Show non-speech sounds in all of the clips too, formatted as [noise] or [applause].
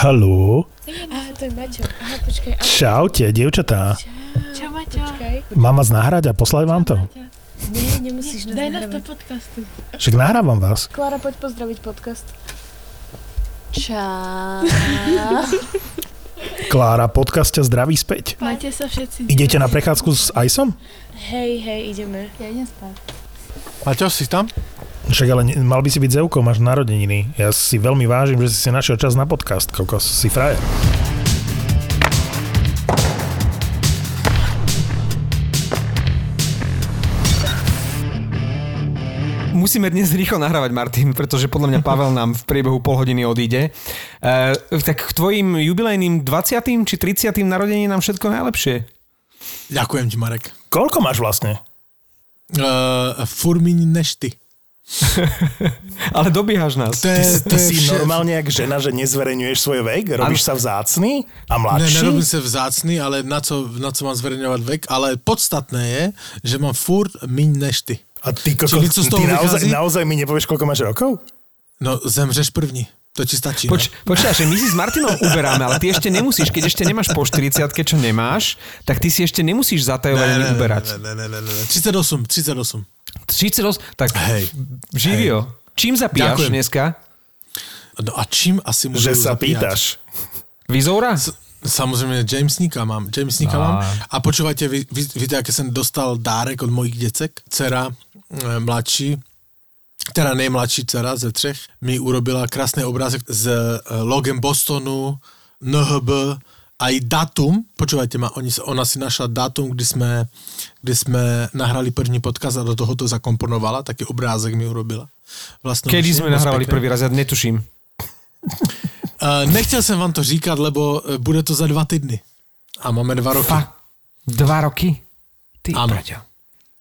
Haló? Aha, to je Maťo. Aha, počkaj. Aha, Čaute, dievčatá. Čau, Maťo. počkaj. Mám vás nahrať a poslať vám to? Nie, nemusíš nás Daj nás do podcastu. Však nahrávam vás. Klára, poď pozdraviť podcast. Čau. [laughs] Klára, podcast ťa zdraví späť. Máte sa všetci. Idete na prechádzku s Iceom? Hej, hej, ideme. Ja idem spať. Maťo, si tam? Však ale mal by si byť zeukou, máš narodeniny. Ja si veľmi vážim, že si si našiel čas na podcast, kokos, si frajer. Musíme dnes rýchlo nahrávať, Martin, pretože podľa mňa Pavel nám v priebehu pol hodiny odíde. E, tak k tvojim jubilejným 20. či 30. narodení nám všetko najlepšie. Ďakujem ti, Marek. Koľko máš vlastne? Uh, fur menej než ty. [laughs] Ale dobiehaš nás. To je, Ty, to ty je si vše- normálne jak žena, že nezverejňuješ svoj vek? Robíš sa vzácný a Ne, mladší? nerobím sa vzácný, ale na co, na co mám zverejňovať vek, ale podstatné je, že mám furt míň než ty. A ty, kokos, Čili co z toho ty naozaj, naozaj mi nepovieš, koľko máš rokov? No, zemřeš první. To ti stačí, Poč, počkaj, že my si s Martinom uberáme, ale ty ešte nemusíš, keď ešte nemáš po 40 čo nemáš, tak ty si ešte nemusíš ne? zatajovať ani uberať. Ne, ne, ne, ne, ne. 38, 38. 38, tak Hej. živio. Čím zapíjaš Ďakujem. dneska? No a čím asi môžu Že sa zapíjať? pýtaš. Vizoura? Samozrejme, Jamesníka mám. Jamesníka Á. mám. A počúvajte, vy, vy, víte, aké som dostal dárek od mojich decek. Dcera, e, mladší, teda nejmladší dcera ze třech, mi urobila krásny obrázek s e, logem Bostonu, NHB, aj datum, počúvajte ma, oni, ona si našla datum, kdy sme, kdy sme nahrali první podcast a do toho to zakomponovala, taký obrázek mi urobila. Vlastne Kedy sme nahrávali prvý raz, ja netuším. [laughs] Uh, nechtěl jsem vám to říkat, lebo eh, bude to za dva týdny. A máme dva roky. Fakt? Dva roky? Ty Áno. braďo.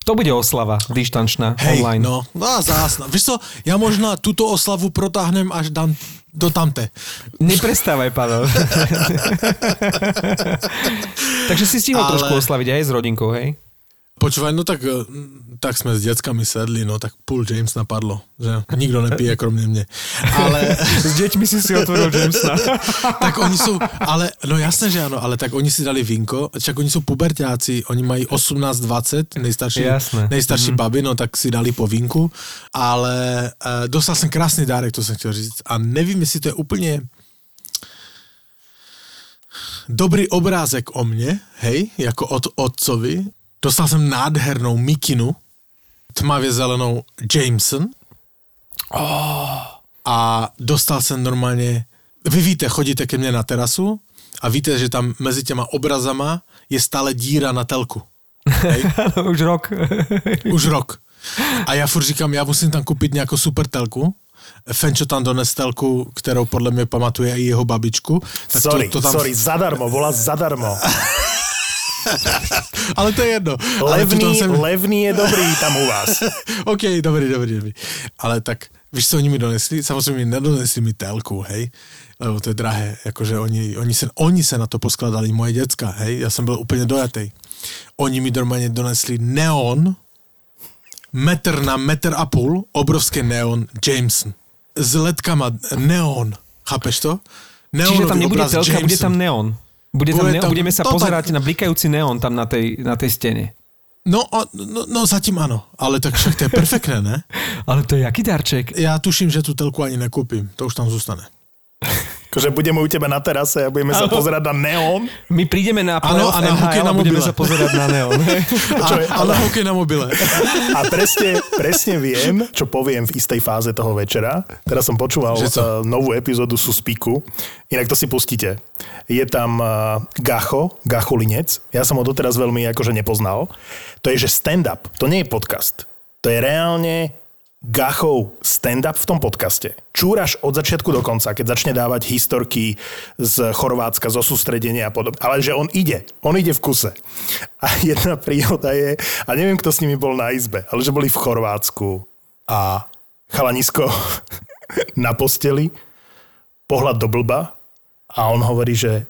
To bude oslava, dištančná, Hej, online. no, no a zásna. Víš co, ja možná túto oslavu protáhnem až dan, do tamte. Neprestávaj, Pavel. [laughs] Takže si stihol Ale- trošku oslaviť aj s rodinkou, hej? Počúvaj, no tak, eh, tak sme s deckami sedli, no tak půl James napadlo, že nikto nepije kromne mne. Ale [laughs] S deťmi si si otvoril Jamesa. [laughs] tak oni sú, ale, no jasné, že áno, ale tak oni si dali vinko, čak oni sú puberťáci, oni mají 18-20, nejstarší, Jasné. nejstarší mm-hmm. baby, no tak si dali po vinku, ale uh, dostal som krásny dárek, to som chcel říct. A nevím, jestli to je úplne dobrý obrázek o mne, hej, jako od otcovi. Dostal jsem nádhernou mikinu, tmavě zelenou Jameson. A dostal jsem normálně, vy víte, chodíte ke mně na terasu a víte, že tam mezi těma obrazama je stále díra na telku. Hej? [laughs] Už rok. [laughs] Už rok. A já furt říkám, já musím tam koupit nějakou super telku. Fenčo tam dones telku, kterou podle mě pamatuje i jeho babičku. Tak Sorry, to, to tam... sorry, zadarmo, volá zadarmo. [laughs] Ale to je jedno. Levný, jsem... levný je dobrý tam u vás. [laughs] OK, dobrý, dobrý, dobrý. Ale tak, víš, co oni mi donesli? Samozřejmě nedonesli mi telku, hej, lebo to je drahé, jakože oni, oni, se, oni se na to poskladali, moje děcka, hej, já jsem byl úplně dojatý. Oni mi normálně donesli neon, metr na metr a půl, obrovský neon Jameson. S ledkama neon, chápeš to? Čiže tam nebude telka, bude tam neon. Bude tam Bude tam- budeme sa to pozerať tak- na blikajúci neon tam na tej, na tej stene. No, no, no, zatím ano, ale tak však to je perfektné, ne? [laughs] Ale to je jaký darček? Já tuším, že tu telku ani nekúpim, to už tam zůstane. [laughs] Akože budeme u teba na terase a budeme sa pozerať na neon. My prídeme na Áno, a na hokej na a budeme mobile. sa pozerať na neon. [laughs] A, a na hokej na mobile. A presne, presne viem, čo poviem v istej fáze toho večera. Teraz som počúval uh, novú epizódu Suspiku. Inak to si pustíte. Je tam uh, Gacho, Gacho Linec. Ja som ho doteraz veľmi akože nepoznal. To je, že stand-up. To nie je podcast. To je reálne Gachov stand-up v tom podcaste. Čúraš od začiatku do konca, keď začne dávať historky z Chorvátska, zo sústredenia a podobne. Ale že on ide. On ide v kuse. A jedna príhoda je, a neviem, kto s nimi bol na izbe, ale že boli v Chorvátsku a chalanisko [laughs] na posteli, pohľad do blba a on hovorí, že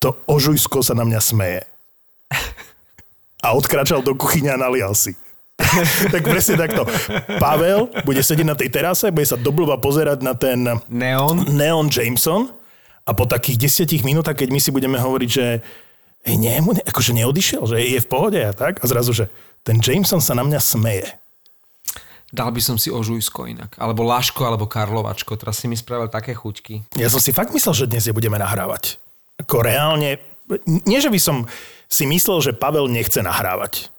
to ožujsko sa na mňa smeje. A odkračal do kuchyňa a nalial si. [laughs] tak presne takto. Pavel bude sedieť na tej terase, bude sa do blba pozerať na ten Neon? Neon Jameson A po takých desiatich minútach, keď my si budeme hovoriť, že hej, nie, mu ne, akože neodišiel, že je v pohode a tak, a zrazu, že ten Jameson sa na mňa smeje. Dal by som si ožujsko inak. Alebo Láško, alebo Karlovačko. Teraz si mi spravil také chuťky. Ja som si fakt myslel, že dnes je budeme nahrávať. Ako reálne, nie že by som si myslel, že Pavel nechce nahrávať.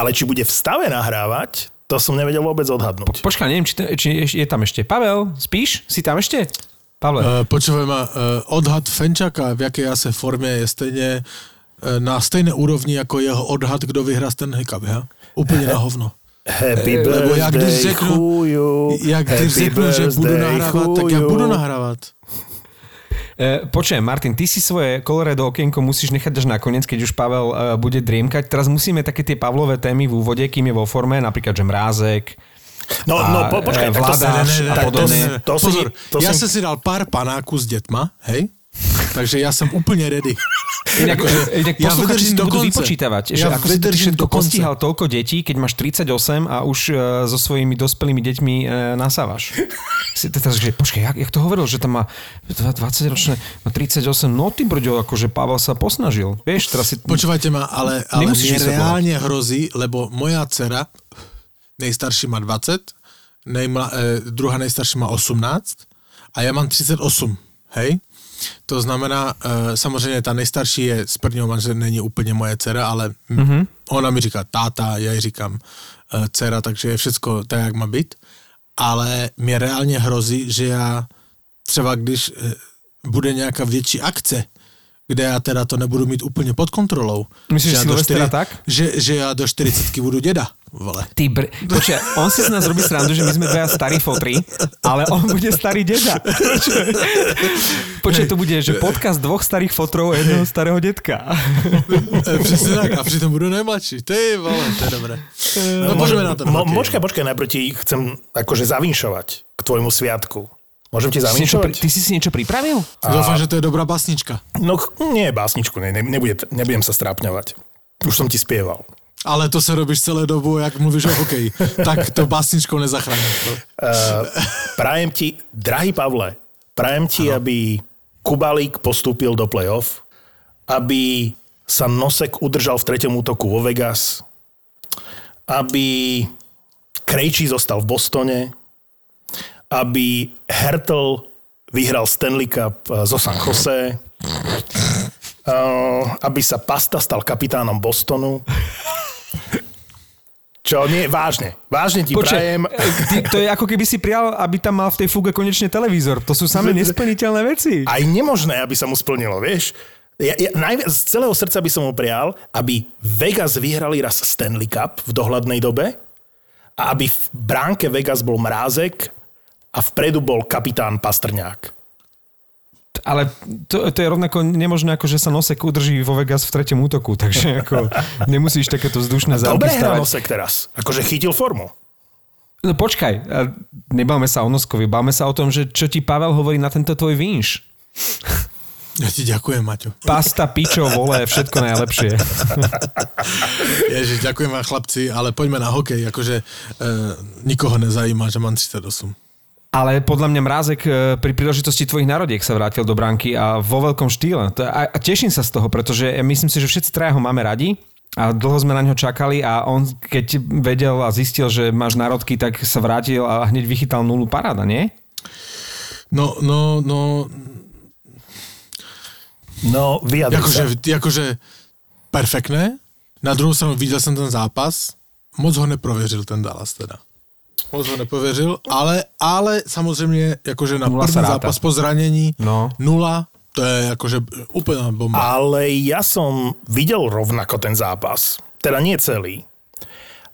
Ale či bude v stave nahrávať, to som nevedel vôbec odhadnúť. Počkaj, neviem, či, te, či je tam ešte. Pavel, spíš? Si tam ešte? Pavle. Uh, počúvaj ma, uh, odhad Fenčaka, v jakej asi formě je stejně uh, na stejné úrovni jako jeho odhad, kdo vyhrá Stanley Cup, ja? Úplně na hovno. Happy Lebo jak když birthday, řeknu, chuju. jak když Happy řeknu, že budu birthday, nahrávat, tak ja budu nahrávat. E, počujem, Martin, ty si svoje Colorado okienko musíš nechať až nakoniec, keď už Pavel e, bude driemkať. Teraz musíme také tie Pavlové témy v úvode, kým je vo forme, napríklad, že mrázek. No, A, no po, počkaj, e, tak to, vládáš si- a tak to, to, si, Pozor, to ja si, som si dal pár panáku s detma, hej? Takže ja som úplne ready. Inak, Akože, inak ja vydržím do konca. vypočítavať, že Ja ako si to všetko do postíhal toľko detí, keď máš 38 a už e, so svojimi dospelými deťmi e, nasávaš. Si teraz, že počkaj, jak, jak to hovoril, že tam má 20 ročné, má 38, no ty brďo, akože Pavel sa posnažil. Vieš, teraz si... Počúvajte ma, ale, ale mne reálne hrozí, lebo moja dcera, nejstarší má 20, nejmla, e, druhá nejstarší má 18 a ja mám 38, hej? To znamená, e, samozřejmě ta nejstarší je z prvního manžela, není úplně moje dcera, ale mm-hmm. ona mi říká táta, já ji říkám e, dcera, takže je všecko tak, jak má být. Ale mě reálně hrozí, že já třeba když e, bude nějaká větší akce, kde já teda to nebudu mít úplně pod kontrolou. Myslíš že já do Silvestra štyri- tak? Že, že já do 40 budu děda, vole. Ty br... Počkaj, on si z nás robí srandu, že my sme dvaja starí fotri, ale on bude starý deda. [laughs] Počkaj, to bude, že podcast dvoch starých fotrov a jedného starého detka. E, přesně tak, a přitom budu nejmladší. Ty vole, to je dobré. No, poďme na to. mo, počkaj, počkaj, najprv ti chcem akože zavinšovať k tvojmu sviatku. Môžem ti zavinšovať? Ty si si niečo pripravil? Dúfam, že to je dobrá basnička. No nie, básničku, ne, ne, nebude, nebudem sa strápňovať. Už som ti spieval. Ale to se robíš celé dobu, jak mluvíš o hokeji. [laughs] Tak to básničkou nezachráníš. Uh, prajem ti, drahý Pavle, prajem ti, ano. aby Kubalík postúpil do play-off, aby sa Nosek udržal v treťom útoku vo Vegas, aby Krejčí zostal v Bostone, aby Hertel vyhral Stanley Cup eh, zo San Jose, uh, aby sa Pasta stal kapitánom Bostonu. [laughs] Čo nie, vážne. Vážne ti Počkaj, prajem. e, ty, to je ako keby si prijal, aby tam mal v tej fuge konečne televízor. To sú samé nesplniteľné veci. aj nemožné, aby sa mu splnilo, vieš. Ja, ja, najviac, z celého srdca by som mu prial, aby Vegas vyhrali raz Stanley Cup v dohľadnej dobe a aby v bránke Vegas bol Mrázek a vpredu bol kapitán Pastrňák. Ale to, to je rovnako nemožné, ako že sa Nosek udrží vo Vegas v treťom útoku, takže [laughs] ako nemusíš takéto vzdušné záruky Dobre stavať. Nosek teraz. Akože chytil formu. No počkaj, nebáme sa o Noskovi, báme sa o tom, že čo ti Pavel hovorí na tento tvoj vínš. Ja ti ďakujem, Maťo. Pasta, pičo, vole, všetko najlepšie. [laughs] Ježiš, ďakujem vám chlapci, ale poďme na hokej. Akože e, nikoho nezajíma, že mám 38. Ale podľa mňa Mrázek e, pri príležitosti tvojich narodiek sa vrátil do branky a vo veľkom štýle. A, teším sa z toho, pretože ja myslím si, že všetci traja ho máme radi a dlho sme na ňo čakali a on keď vedel a zistil, že máš národky, tak sa vrátil a hneď vychytal nulu paráda, nie? No, no, no, No, vyjadri Jakože, sa. jakože perfektné. Na druhou stranu viděl jsem ten zápas, moc ho neprověřil ten Dallas teda. Moc ho neprověřil, ale, ale samozřejmě jakože na Nula první zápas po zranění No. nula, to je jakože úplná bomba. Ale ja som videl rovnako ten zápas. Teda nie celý,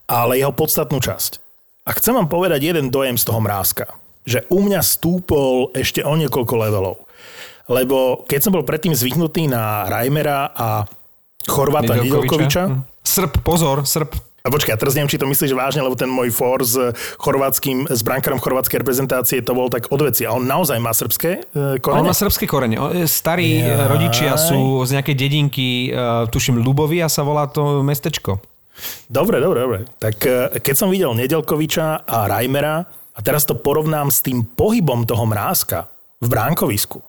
ale jeho podstatnú časť. A chcem vám povedať jeden dojem z toho mrázka. Že u mňa stúpol ešte o niekoľko levelov. Lebo keď som bol predtým zvyknutý na Reimera a Chorvata Nedelkoviča, Hm. Srb, pozor, Srb. A počkaj, ja teraz neviem, či to myslíš vážne, lebo ten môj for s chorvátským, s brankárom chorvátskej reprezentácie to bol tak odveci. A on naozaj má srbské e, On korene? má srbské korene. On- Starí Jaj. Jaj. rodičia sú z nejakej dedinky, tuším Ľubovy a sa volá to mestečko. Dobre, dobre, dobre. Tak e, keď som videl Nedelkoviča a Reimera a teraz to porovnám s tým pohybom toho mrázka v bránkovisku.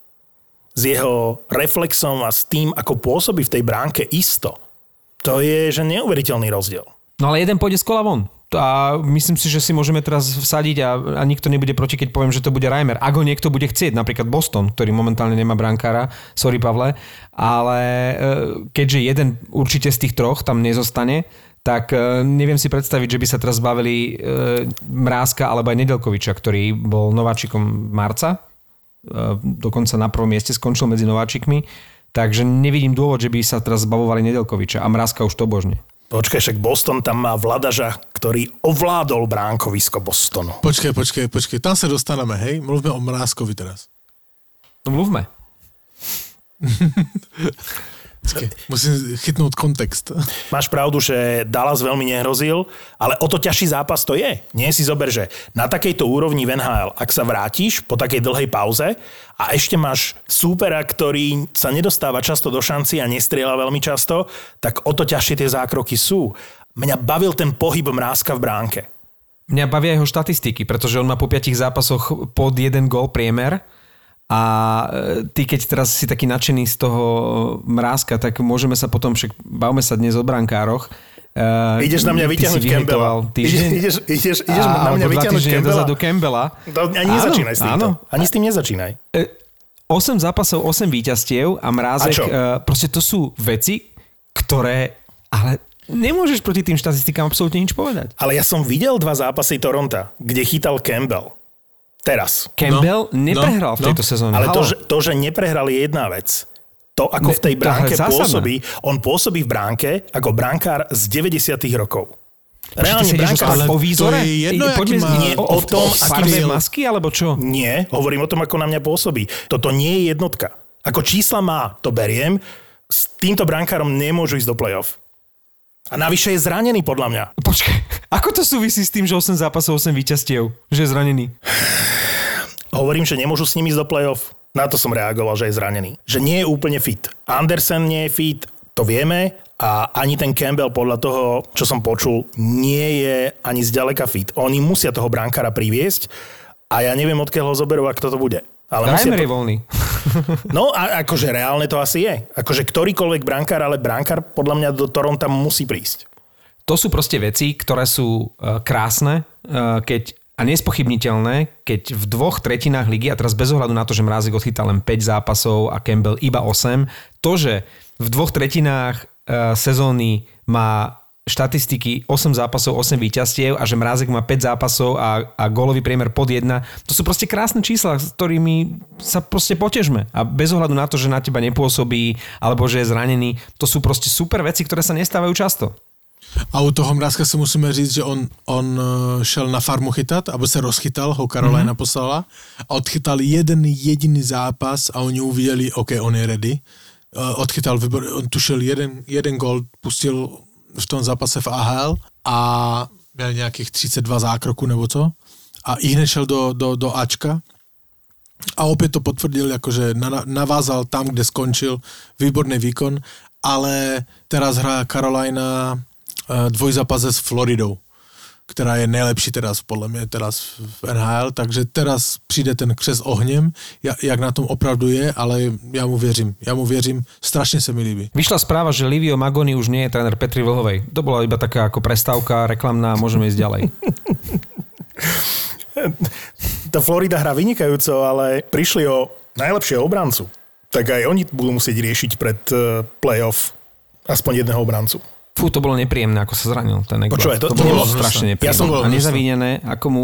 s jeho reflexom a s tým, ako pôsobí v tej bránke isto, to je že neuveriteľný rozdiel. No ale jeden pôjde z kola von. A myslím si, že si môžeme teraz vsadiť a, a nikto nebude proti, keď poviem, že to bude Reimer. Ak ho niekto bude chcieť, napríklad Boston, ktorý momentálne nemá brankára, sorry Pavle, ale e, keďže jeden určite z tých troch tam nezostane, tak e, neviem si predstaviť, že by sa teraz zbavili e, Mrázka alebo aj Nedelkoviča, ktorý bol nováčikom marca, dokonca na prvom mieste skončil medzi nováčikmi, takže nevidím dôvod, že by sa teraz zbavovali Nedelkoviča a Mrázka už to božne. Počkaj, však Boston tam má Vladaža, ktorý ovládol bránkovisko Bostonu. Počkej, počkej, počkej, tam sa dostaneme, hej? Mluvme o Mrázkovi teraz. No mluvme. [laughs] Musím chytnúť kontext. Máš pravdu, že Dallas veľmi nehrozil, ale o to ťažší zápas to je. Nie si zober, že na takejto úrovni v NHL, ak sa vrátiš po takej dlhej pauze a ešte máš súpera, ktorý sa nedostáva často do šanci a nestrieľa veľmi často, tak o to ťažšie tie zákroky sú. Mňa bavil ten pohyb mrázka v bránke. Mňa bavia jeho štatistiky, pretože on má po piatich zápasoch pod jeden gól priemer a e, ty, keď teraz si taký nadšený z toho mrázka, tak môžeme sa potom, však bavme sa dnes o brankároch, Uh, ideš na mňa vyťahnuť Campbella. Týždeň, ideš, ideš, ideš a, na mňa vyťahnuť Campbella. dozadu Campbella. Ani nezačínaj s týmto. Áno. Ani s tým nezačínaj. 8 zápasov, 8 víťazstiev a mrázek, a uh, proste to sú veci, ktoré, ale nemôžeš proti tým štatistikám absolútne nič povedať. Ale ja som videl dva zápasy Toronta, kde chytal Campbell teraz. Campbell no, neprehral no, v tejto no. sezóne. Ale to že, to, že neprehral je jedna vec. To, ako ne, v tej bránke pôsobí, on pôsobí v bránke ako brankár z 90 rokov. Reálne brankár, ale o výzore? To je jedno, Poďme, má... Nie, o, o tom, aký masky, alebo čo? Nie, hovorím o tom, ako na mňa pôsobí. Toto nie je jednotka. Ako čísla má, to beriem. S týmto brankárom nemôžu ísť do play-off. A navyše je zranený podľa mňa. Počkaj, ako to súvisí s tým, že 8 zápasov, 8 víťazstiev? Že je zranený? Hovorím, že nemôžu s nimi ísť do play-off. Na to som reagoval, že je zranený. Že nie je úplne fit. Andersen nie je fit, to vieme, a ani ten Campbell podľa toho, čo som počul, nie je ani zďaleka fit. Oni musia toho brankára priviesť a ja neviem, odkiaľ ho zoberú a kto to bude. Ale Reimer je voľný. [laughs] no a akože reálne to asi je. Akože ktorýkoľvek brankár, ale brankár podľa mňa do Toronta musí prísť. To sú proste veci, ktoré sú uh, krásne, uh, keď a nespochybniteľné, keď v dvoch tretinách ligy, a teraz bez ohľadu na to, že Mrázik odchytal len 5 zápasov a Campbell iba 8, to, že v dvoch tretinách uh, sezóny má štatistiky 8 zápasov, 8 víťazstiev a že Mrázek má 5 zápasov a, a gólový priemer pod 1. To sú proste krásne čísla, s ktorými sa proste potežme. A bez ohľadu na to, že na teba nepôsobí alebo že je zranený, to sú proste super veci, ktoré sa nestávajú často. A u toho Mrázka si musíme říct, že on, on eh, šel na farmu chytat, aby se rozchytal, ho Carolina mm-hmm. poslala a odchytal jeden jediný zápas a oni uviděli, OK, on je ready. Eh, odchytal, on tušil jeden, jeden gol, pustil v tom zápase v AHL a měl nějakých 32 zákroků nebo co. A i hned šel do, do, do Ačka a opět to potvrdil, jakože navázal tam, kde skončil, výborný výkon, ale teraz hrá Carolina dvojzápase s Floridou která je nejlepší teraz, podle mě teraz v NHL, takže teraz přijde ten křes ohněm, jak na tom opravdu je, ale já mu věřím, já mu věřím, strašně se mi líbí. Vyšla správa, že Livio Magoni už nie je tréner Petri Vlhovej. To bola iba taká ako prestávka reklamná, môžeme ísť ďalej. [laughs] Tá Florida hrá vynikajúco, ale prišli o najlepšieho obrancu. Tak aj oni budú musieť riešiť pred eh, playoff aspoň jedného obrancu. Fú, to bolo nepríjemné, ako sa zranil ten Ekblad. Počúvaj, to, to, to bolo strašne nepríjemné. Ja som bol a nezavínené, ako mu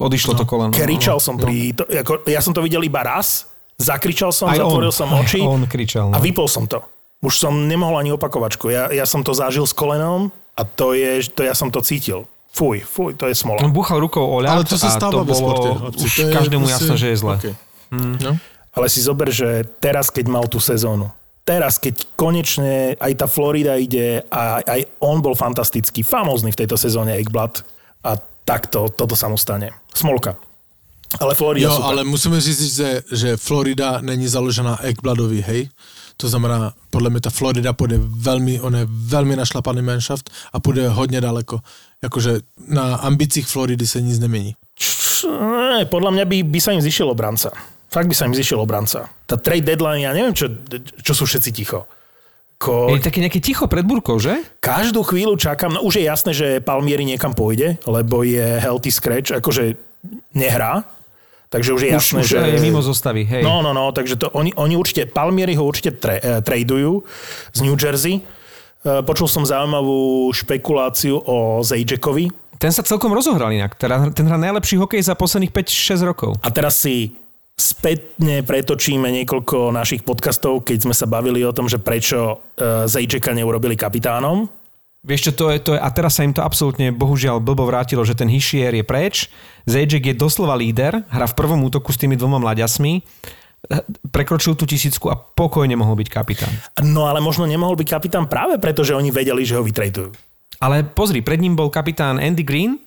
odišlo no. to koleno. Kričal som pri... To, ako, ja som to videl iba raz, zakričal som, aj zatvoril on, som oči on kričal, no. a vypol som to. Už som nemohol ani opakovačku. Ja, ja som to zažil s kolenom a to je, to ja som to cítil. Fuj, fuj, to je smola. On búchal rukou o ľad Ale to sa stáva to bolo už to je, každému jasné, že je zle. Okay. Hmm. No? Ale si zober, že teraz, keď mal tú sezónu, teraz, keď konečne aj tá Florida ide a aj on bol fantastický, famózny v tejto sezóne Ekblad a takto, toto sa mu stane. Smolka. Ale Florida jo, super. ale musíme říct, že, že Florida není založená Ekbladovi, hej? To znamená, podle mě ta Florida půjde velmi, on je velmi našlapaný manšaft a půjde hodně daleko. Jakože na ambicích Floridy se nic nemění. Podľa mňa by, by sa im zišiel obranca. Fakt by sa im zišiel obranca. Tá trade deadline, ja neviem, čo, čo sú všetci ticho. Ko, Je také nejaké ticho pred burkou, že? každú chvíľu čakám, no už je jasné, že Palmieri niekam pôjde, lebo je healthy scratch, akože nehrá. Takže už je Už, jasné, už že... je mimo zostavy, hej. No, no, no, takže to oni, oni určite, Palmieri ho určite tre, eh, tradujú z New Jersey. Eh, Počul som zaujímavú špekuláciu o Zajackovi. Ten sa celkom rozohral inak. Teda, ten hrá najlepší hokej za posledných 5-6 rokov. A teraz si spätne pretočíme niekoľko našich podcastov, keď sme sa bavili o tom, že prečo eh, Zajacka neurobili kapitánom. Vieš čo, to je, to je, a teraz sa im to absolútne bohužiaľ blbo vrátilo, že ten Hischier je preč, Zajček je doslova líder, hra v prvom útoku s tými dvoma mladiasmi, prekročil tú tisícku a pokojne mohol byť kapitán. No ale možno nemohol byť kapitán práve preto, že oni vedeli, že ho vytrejtujú. Ale pozri, pred ním bol kapitán Andy Green uh,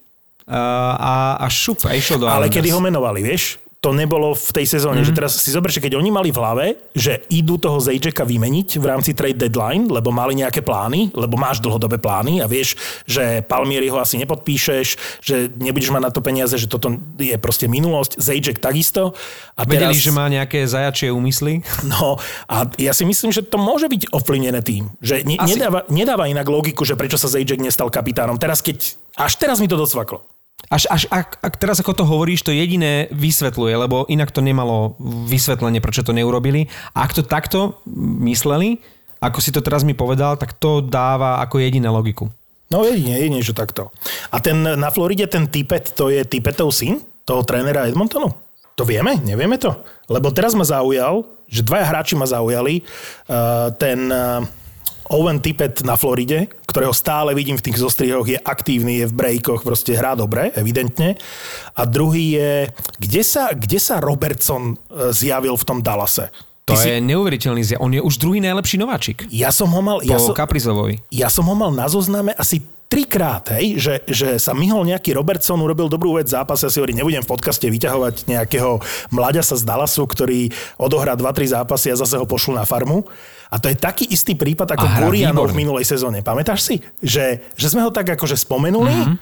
a, a šup a išiel do Ale Islanders. kedy ho menovali, vieš? To nebolo v tej sezóne, mm-hmm. že teraz si zober, že keď oni mali v hlave, že idú toho Zajčeka vymeniť v rámci trade deadline, lebo mali nejaké plány, lebo máš dlhodobé plány a vieš, že Palmieri ho asi nepodpíšeš, že nebudeš mať na to peniaze, že toto je proste minulosť. Zajček takisto. A Vedeli, teraz... že má nejaké zajačie úmysly. [laughs] No a ja si myslím, že to môže byť ovplyvnené tým. Že ne, Asi. nedáva, nedáva inak logiku, že prečo sa Zajac nestal kapitánom. Teraz keď, až teraz mi to docvaklo. Až, až ak, ak teraz ako to hovoríš, to jediné vysvetľuje, lebo inak to nemalo vysvetlenie, prečo to neurobili. A ak to takto mysleli, ako si to teraz mi povedal, tak to dáva ako jediné logiku. No jedine, jedine, že takto. A ten na Floride, ten Tipet, to je Tipetov syn? Toho trénera Edmontonu? To vieme? Nevieme to? Lebo teraz ma zaujal, že dvaja hráči ma zaujali. Uh, ten uh, Owen Tippett na Floride, ktorého stále vidím v tých zostrihoch, je aktívny, je v breakoch, proste hrá dobre, evidentne. A druhý je, kde sa, kde sa Robertson uh, zjavil v tom Dallase? To Ty si- je neuveriteľný zja. On je už druhý najlepší nováčik. Ja som ho mal... Po Ja som, Kaprizovovi. ja som ho mal na zozname asi trikrát, hej, že, že sa myhol nejaký Robertson, urobil dobrú vec v zápase, ja si hovorím, nebudem v podcaste vyťahovať nejakého mlaďa sa z Dallasu, ktorý odohrá 2-3 zápasy a zase ho pošlu na farmu. A to je taký istý prípad ako A Gurianov v minulej sezóne. Pamätáš si? Že, že sme ho tak akože spomenuli Mhm.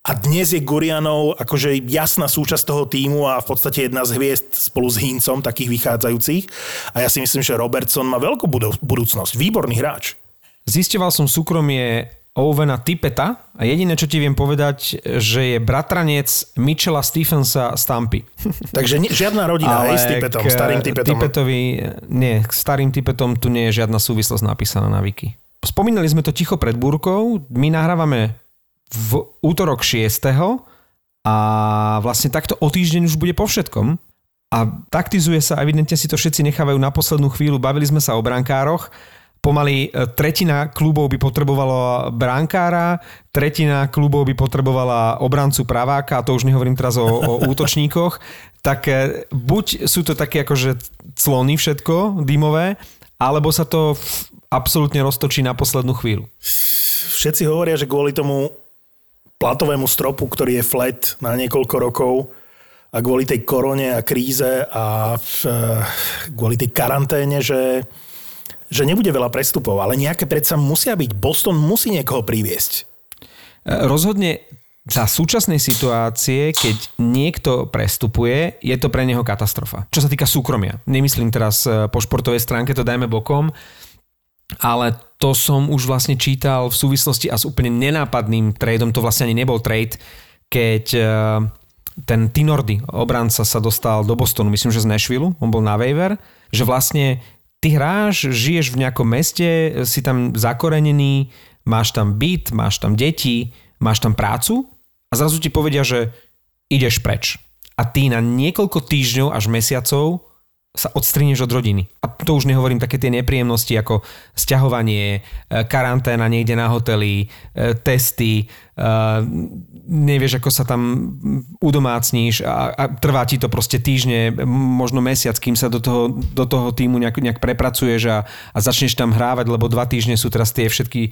a dnes je Gurianov akože jasná súčasť toho týmu a v podstate jedna z hviezd spolu s Hincom, takých vychádzajúcich. A ja si myslím, že Robertson má veľkú budú- budúcnosť. Výborný hráč. Zisteval som súkromie Owena Tipeta a jediné, čo ti viem povedať, že je bratranec Mitchella Stephensa Stampy. [laughs] Takže žiadna rodina, hej, s Tipetom, k starým Tipetom. Tipetovi, nie, k starým Tipetom tu nie je žiadna súvislosť napísaná na wiki. Spomínali sme to ticho pred búrkou, my nahrávame v útorok 6. a vlastne takto o týždeň už bude po všetkom. A taktizuje sa, evidentne si to všetci nechávajú na poslednú chvíľu. Bavili sme sa o brankároch. Pomaly e, tretina klubov by potrebovala brankára, tretina klubov by potrebovala obrancu praváka, a to už nehovorím teraz o, o [laughs] útočníkoch. Tak e, buď sú to také akože clony všetko, dymové, alebo sa to absolútne roztočí na poslednú chvíľu. Všetci hovoria, že kvôli tomu platovému stropu, ktorý je flat na niekoľko rokov a kvôli tej korone a kríze a v, kvôli tej karanténe, že, že nebude veľa prestupov, ale nejaké predsa musia byť. Boston musí niekoho priviesť. E, Rozhodne za súčasnej situácie, keď niekto prestupuje, je to pre neho katastrofa. Čo sa týka súkromia. Nemyslím teraz e, po športovej stránke, to dajme bokom, ale to som už vlastne čítal v súvislosti a s úplne nenápadným tradeom, to vlastne ani nebol trade, keď e, ten Tinordy, obranca, sa dostal do Bostonu, myslím, že z Nashville, on bol na waiver, že vlastne ty hráš, žiješ v nejakom meste, si tam zakorenený, máš tam byt, máš tam deti, máš tam prácu a zrazu ti povedia, že ideš preč. A ty na niekoľko týždňov až mesiacov sa odstrineš od rodiny. A to už nehovorím také tie nepríjemnosti ako sťahovanie, e, karanténa niekde na hoteli, e, testy, e, nevieš, ako sa tam udomácníš a, a trvá ti to proste týždne, možno mesiac, kým sa do toho, do toho týmu nejak, nejak prepracuješ a, a začneš tam hrávať, lebo dva týždne sú teraz tie všetky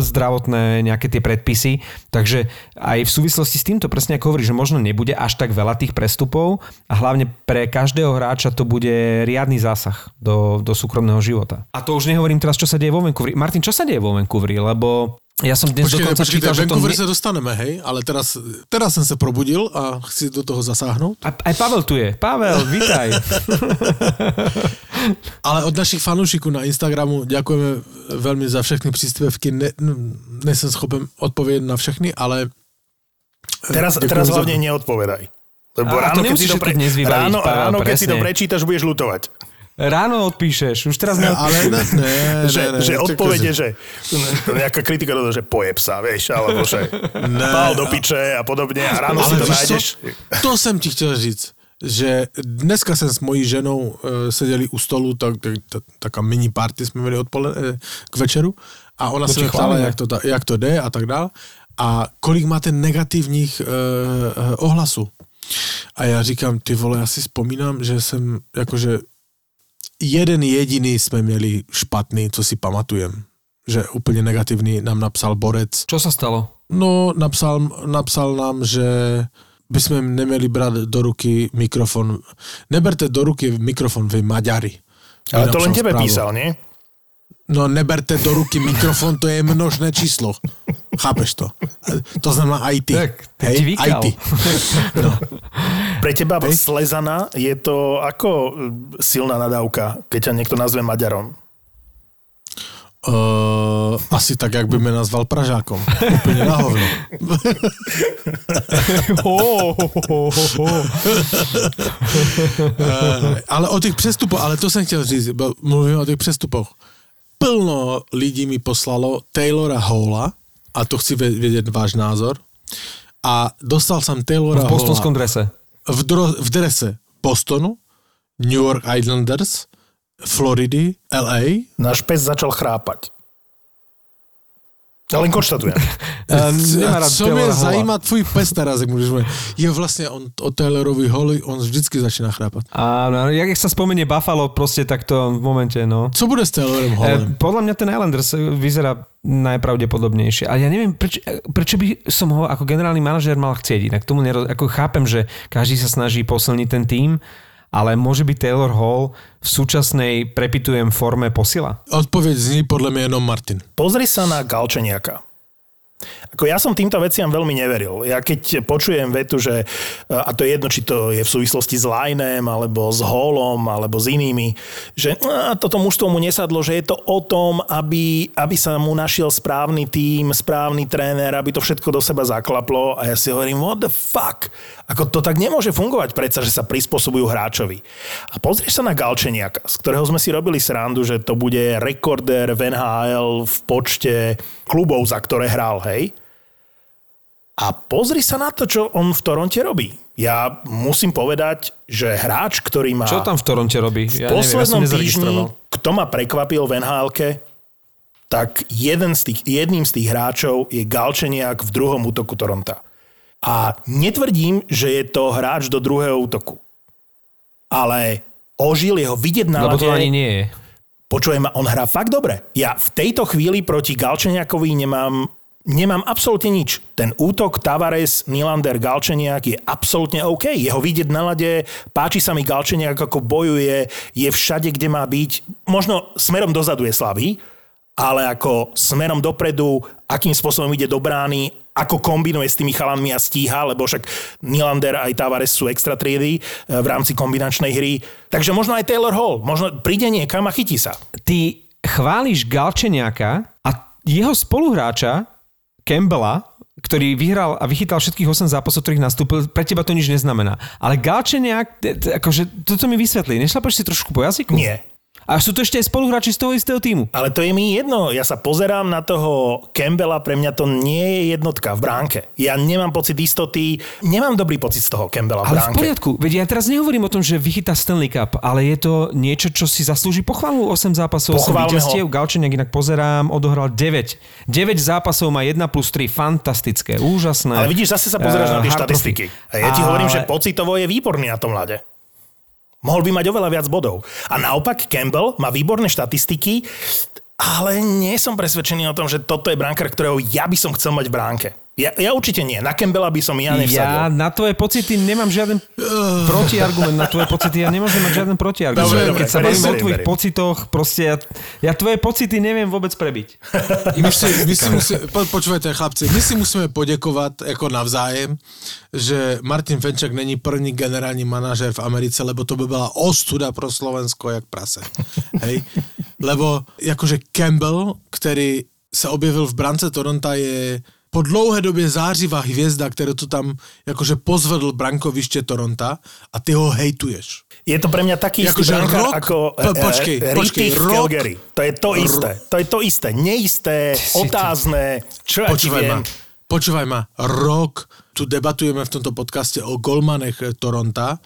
zdravotné nejaké tie predpisy. Takže aj v súvislosti s týmto, presne ako hovoríš, že možno nebude až tak veľa tých prestupov a hlavne pre každého hráča to bude riadny zásah do, do súkromného života. A to už nehovorím teraz, čo sa deje vo Vancouveri. Martin, čo sa deje vo Vancouveri? Lebo Ja som dnes Počkejte, dokonca počkejte, čítal, že to... Vancouver Ne... sa dostaneme, hej, ale teraz, teraz som sa probudil a chci do toho zasáhnuť. A, aj Pavel tu je. Pavel, vítaj. [laughs] Ale od našich fanúšikov na Instagramu ďakujeme veľmi za všechny príspevky. Ne, nesem schopen odpovedať na všechny, ale... Teraz, Ďakujem teraz za- hlavne neodpovedaj. Lebo A, ráno, to keď si to, všetko dnes vybaviť, ráno, Pavel, ráno keď si to prečítaš, budeš lutovať. Ráno odpíšeš, už teraz neodpíšeš. Ale ne, ne, že, ne, ne, že odpovede, že- nejaká kritika do toho, že pojeb sa, vieš, alebo že pál do piče a podobne a ráno si to nájdeš. Co? To jsem ti chtěl říct, že dneska jsem s mojí ženou e, seděli u stolu, tak, tak, tak, taká mini party jsme měli odpole, e, k večeru a ona To se mě ptala, jak to, jak to jde a tak dál. A kolik máte negativních e, e, ohlasů. A já říkám, ty vole, já si vzpomínám, že jsem, jakože jeden jediný jsme měli špatný, co si pamatujem. Že úplně negativní nám napsal Borec, Čo sa stalo? No, napsal, napsal nám, že by sme nemeli brať do ruky mikrofon. Neberte do ruky mikrofon vy Maďari. Ale to len napsal tebe správu. písal, nie? No, neberte do ruky mikrofon, to je množné číslo. Chápeš to? To znamená IT. Tak, tak vykal. IT. No. Pre teba Hej. slezana je to ako e, silná nadávka, keď ťa niekto nazve Maďarom. Uh, asi tak, jak by me nazval Pražákom. Úplně na hovno. Eh, ale o těch přestupech, ale to jsem chtěl říct, mluvím o těch přestupech. Plno lidí mi poslalo Taylora Halla, a to chci vědět váš názor, a dostal jsem Taylora V bostonskom Halla drese. v, dro, v drese Bostonu, New York Islanders, Floridy, LA, Náš pes začal chrápať. [laughs] Ja len konštatujem. Nemá rád co mě zajímá tvůj pes teraz, jak můžeš mluvit. Je vlastně on o Taylorovi Holly, on vždycky začíná chrápat. Áno, jak sa spomenie Buffalo, proste takto v momente, no. Co bude s Taylorem E, Hollem? podľa mňa ten Islanders vyzerá najpravdepodobnejšie. Ale ja neviem, preč, prečo by som ho ako generálny manažér mal chcieť. Inak tomu neroz... ako chápem, že každý sa snaží posilniť ten tým, ale môže byť Taylor Hall v súčasnej, prepitujem, forme posila? Odpověď zní podle mě jenom Martin. Pozri sa na Galčeniaka. Ako ja som týmto veciam veľmi neveril. Ja keď počujem vetu, že, a to je jedno, či to je v súvislosti s Lajnem, alebo s Holom, alebo s inými, že a, toto mužstvo mu nesadlo, že je to o tom, aby, aby sa mu našiel správny tím, správny tréner, aby to všetko do seba zaklaplo a ja si hovorím, what the fuck? Ako to tak nemôže fungovať predsa, že sa prispôsobujú hráčovi. A pozrieš sa na Galčeniaka, z ktorého sme si robili srandu, že to bude rekorder v NHL v počte klubov, za ktoré hral, hej? A pozri sa na to, čo on v Toronte robí. Ja musím povedať, že hráč, ktorý má Čo tam v Toronte robí? v Ja neviem, ja poslednom týždni, kto ma prekvapil v nhl tak jeden z tých, jedným z tých hráčov je Galčeniak v druhom útoku Toronta. A netvrdím, že je to hráč do druhého útoku. Ale ožil jeho vidieť na Lebo to lade- ani nie je. Počujem, on hrá fakt dobre. Ja v tejto chvíli proti Galčeniakovi nemám, nemám absolútne nič. Ten útok Tavares, Nylander, Galčeniak je absolútne OK. Jeho vidieť na lade, páči sa mi Galčeniak, ako bojuje, je všade, kde má byť. Možno smerom dozadu je slabý, ale ako smerom dopredu, akým spôsobom ide do brány, ako kombinuje s tými chalanmi a stíha, lebo však Nylander aj Tavares sú extra triedy e, v rámci kombinačnej hry. Takže možno aj Taylor Hall, možno príde niekam a chytí sa. Ty chváliš Galčeniaka a jeho spoluhráča Campbella, ktorý vyhral a vychytal všetkých 8 zápasov, ktorých nastúpil, pre teba to nič neznamená. Ale Galčeniak, akože toto mi vysvetlí. Nešlapeš si trošku po jazyku? Nie. A sú to ešte aj spoluhráči z toho istého týmu. Ale to je mi jedno. Ja sa pozerám na toho Campbella, pre mňa to nie je jednotka v bránke. Ja nemám pocit istoty, nemám dobrý pocit z toho Campbella v Ale v bránke. poriadku, veď ja teraz nehovorím o tom, že vychytá Stanley Cup, ale je to niečo, čo si zaslúži pochvalu. 8 zápasov, 8 Pochválme víťazstiev, ho. Galčeniak inak pozerám, odohral 9. 9 zápasov má 1 plus 3, fantastické, úžasné. Ale vidíš, zase sa pozeráš na tie štatistiky. A ja ti hovorím, že pocitovo je výborný na tom ľade. Mohol by mať oveľa viac bodov. A naopak Campbell má výborné štatistiky, ale nie som presvedčený o tom, že toto je brankár, ktorého ja by som chcel mať v bránke. Ja, ja určite nie. Na Campbella by som ja nevsadil. Ja na tvoje pocity nemám žiaden [sighs] protiargument. Na tvoje pocity ja nemôžem mať žiaden protiargument. Dobre, dobre, Keď sa bavím o tvojich verím. pocitoch, proste ja, ja tvoje pocity neviem vôbec prebiť. [laughs] My si, my si musí, po, počúvajte chlapci, my si musíme poděkovat jako navzájem, že Martin Fenčak není první generální manažer v Americe, lebo to by byla ostuda pro Slovensko jak prase. Hej? Lebo jakože Campbell, který se objevil v brance Toronto, je po dlouhé době zářivá hvězda, kterou tu tam jakože pozvedl brankoviště Toronto a ty ho hejtuješ. Je to pre mňa taký istý Akože rok- ako po- počkej, eh, počkej, rok- Calgary. To je to isté. To je to isté. Neisté, otázne, čo ja Počúvaj ma, počúvaj ma, rok tu debatujeme v tomto podcaste o golmanech eh, Toronta.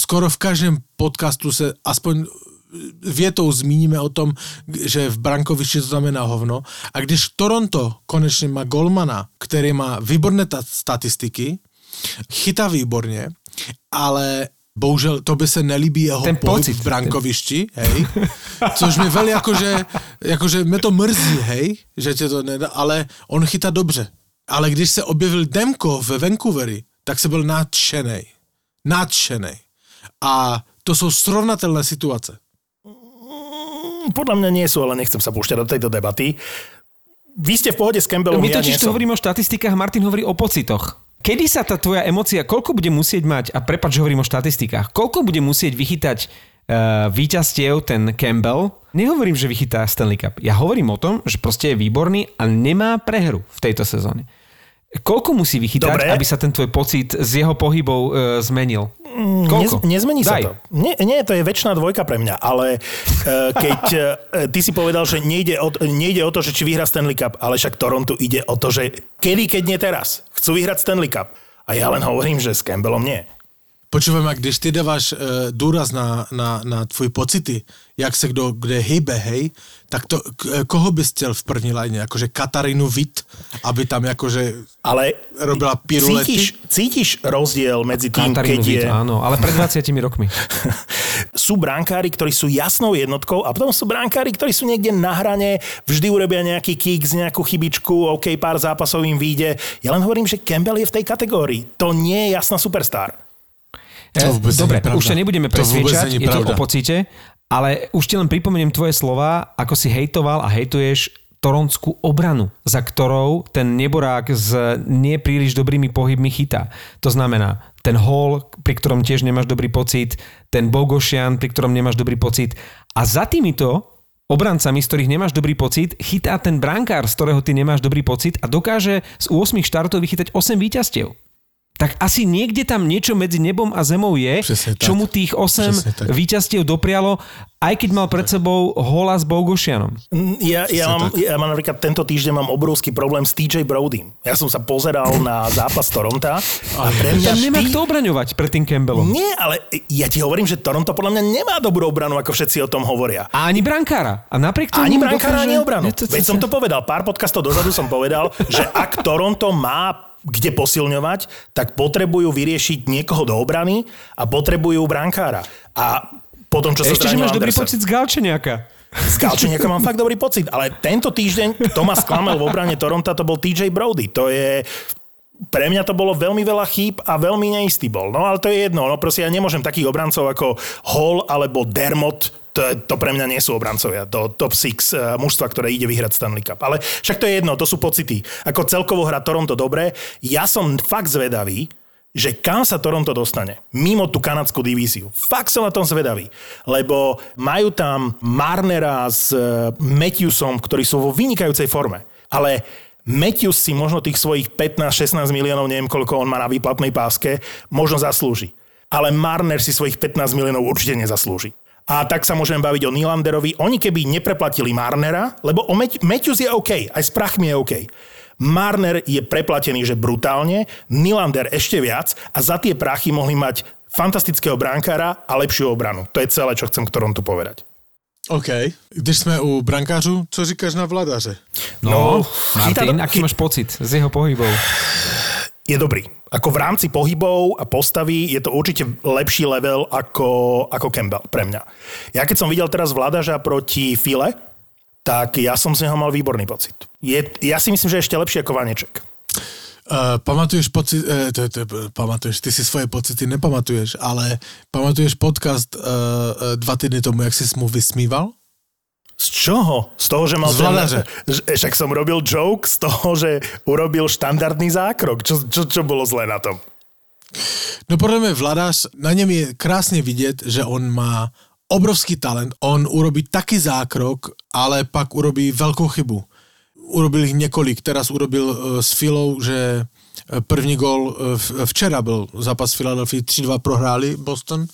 Skoro v každém podcastu se aspoň větou zmíníme o tom, že v brankovišti to znamená hovno. A když Toronto konečně má golmana, který má výborné ta- statistiky, chytá výborně, ale bohužel to by se nelíbí jeho Ten pohyb pocit. v brankovišti, hej, což mi veľmi jakože, jakože mě to mrzí, hej, že tě to nedá, ale on chytá dobře. Ale když se objevil Demko ve Vancouveri, tak se byl nadšenej. Nadšenej. A to jsou srovnatelné situace. Podľa mňa nie sú, ale nechcem sa púšťať do tejto debaty. Vy ste v pohode s Campbellom, My ja totiž tu hovoríme o štatistikách Martin hovorí o pocitoch. Kedy sa tá tvoja emocia, koľko bude musieť mať, a prepač, hovorím o štatistikách, koľko bude musieť vychytať uh, víťazstiev ten Campbell? Nehovorím, že vychytá Stanley Cup. Ja hovorím o tom, že proste je výborný a nemá prehru v tejto sezóne. Koľko musí vychytať, Dobre. aby sa ten tvoj pocit z jeho pohybov uh, zmenil? Koľko? Nez, nezmení sa Daj. to. Nie, nie, to je väčšiná dvojka pre mňa, ale uh, keď uh, ty si povedal, že nejde o, nejde o to, že či vyhrá Stanley Cup, ale však Toronto ide o to, že kedy, keď nie teraz. Chcú vyhrať Stanley Cup. A ja len hovorím, že s Campbellom nie. Počúvaj ma, když ty dáváš uh, důraz na, na, na tvůj pocity, jak se kdo kde hýbe, hej, tak to, k, koho bys chtěl v první lajně? Jakože Katarinu Witt, aby tam jakože Ale robila pirulety? cítiš, cítiš rozdiel medzi tým, keď Katarínu je... Áno, ale pred 20 rokmi. [laughs] sú bránkári, ktorí sú jasnou jednotkou a potom sú bránkári, ktorí sú niekde na hrane, vždy urobia nejaký kick z nejakú chybičku, OK, pár zápasov im vyjde. Ja len hovorím, že Campbell je v tej kategórii. To nie je jasná superstar. To vôbec Dobre, už ťa nebudeme To presviečať, není je to o pocite, ale už ti len pripomeniem tvoje slova, ako si hejtoval a hejtuješ toronskú obranu, za ktorou ten neborák s nepríliš dobrými pohybmi chytá. To znamená, ten Hall, pri ktorom tiež nemáš dobrý pocit, ten Bogošian, pri ktorom nemáš dobrý pocit. A za týmito obrancami, z ktorých nemáš dobrý pocit, chytá ten brankár, z ktorého ty nemáš dobrý pocit a dokáže z 8 štartov vychytať 8 víťazstiev. Tak asi niekde tam niečo medzi nebom a zemou je, Presne čo mu tých 8 Presne tak. víťazstiev doprialo, aj keď mal pred sebou hola s Bogošianom. Mm, Ja, ja, mám, ja mám napríklad tento týždeň mám obrovský problém s TJ Brodym. Ja som sa pozeral na zápas Toronta a pre mňa Tam nemá kto obraňovať pred tým Campbellom. Nie, ale ja ti hovorím, že Toronto podľa mňa nemá dobrú obranu, ako všetci o tom hovoria. A ani brankára. A napriek tomu Ani brankára, dokáže... ani obranu. Veď som to povedal, pár podcastov dozadu som povedal, že ak Toronto má kde posilňovať, tak potrebujú vyriešiť niekoho do obrany a potrebujú brankára. A potom, čo sa Ešte, že máš dobrý Andersen. pocit z Galčeniaka. Z Galčeniaka mám fakt dobrý pocit, ale tento týždeň, kto ma sklamal v obrane Toronto, to bol TJ Brody. To je... Pre mňa to bolo veľmi veľa chýb a veľmi neistý bol. No ale to je jedno, no proste ja nemôžem takých obrancov ako Hall alebo Dermot, to, to pre mňa nie sú obrancovia, to top 6 uh, mužstva, ktoré ide vyhrať Stanley Cup. Ale však to je jedno, to sú pocity. Ako celkovo hrá Toronto dobre, ja som fakt zvedavý, že kam sa Toronto dostane, mimo tú kanadskú divíziu. Fakt som na tom zvedavý, lebo majú tam Marnera s eh, Matthewsom, ktorí sú vo vynikajúcej forme. Ale Matthews si možno tých svojich 15-16 miliónov, neviem koľko on má na výplatnej páske, možno zaslúži. Ale Marner si svojich 15 miliónov určite nezaslúži. A tak sa môžeme baviť o Nylanderovi. Oni keby nepreplatili Marnera, lebo o Mat- Matthews je OK, aj s prachmi je OK. Marner je preplatený, že brutálne, Nylander ešte viac a za tie prachy mohli mať fantastického bránkára a lepšiu obranu. To je celé, čo chcem k Torontu povedať. OK. Když jsme u brankářů, co říkáš na vladaře? No, chytá Martin, do- aký máš pocit z jeho pohybov? Je dobrý. Ako v rámci pohybov a postavy je to určite lepší level ako, ako Campbell pre mňa. Ja keď som videl teraz Vladaža proti File, tak ja som z neho mal výborný pocit. Je, ja si myslím, že je ešte lepší ako Vaneček. Uh, pamatuješ pocit, uh, to, to, pamatuješ, ty si svoje pocity nepamatuješ, ale pamatuješ podcast uh, dva týdny tomu, jak si mu vysmíval? Z čoho? Z toho, že mal Z vladaře. že, však som robil joke z toho, že urobil štandardný zákrok. Čo, čo, čo bolo zlé na tom? No podľa mňa Vladař, na něm je krásně vidět, že on má obrovský talent. On urobí taký zákrok, ale pak urobí veľkú chybu. Urobil ich několik. Teraz urobil uh, s Filou, že eh, první gol uh, včera byl zápas Philadelphia 3-2 prohráli Boston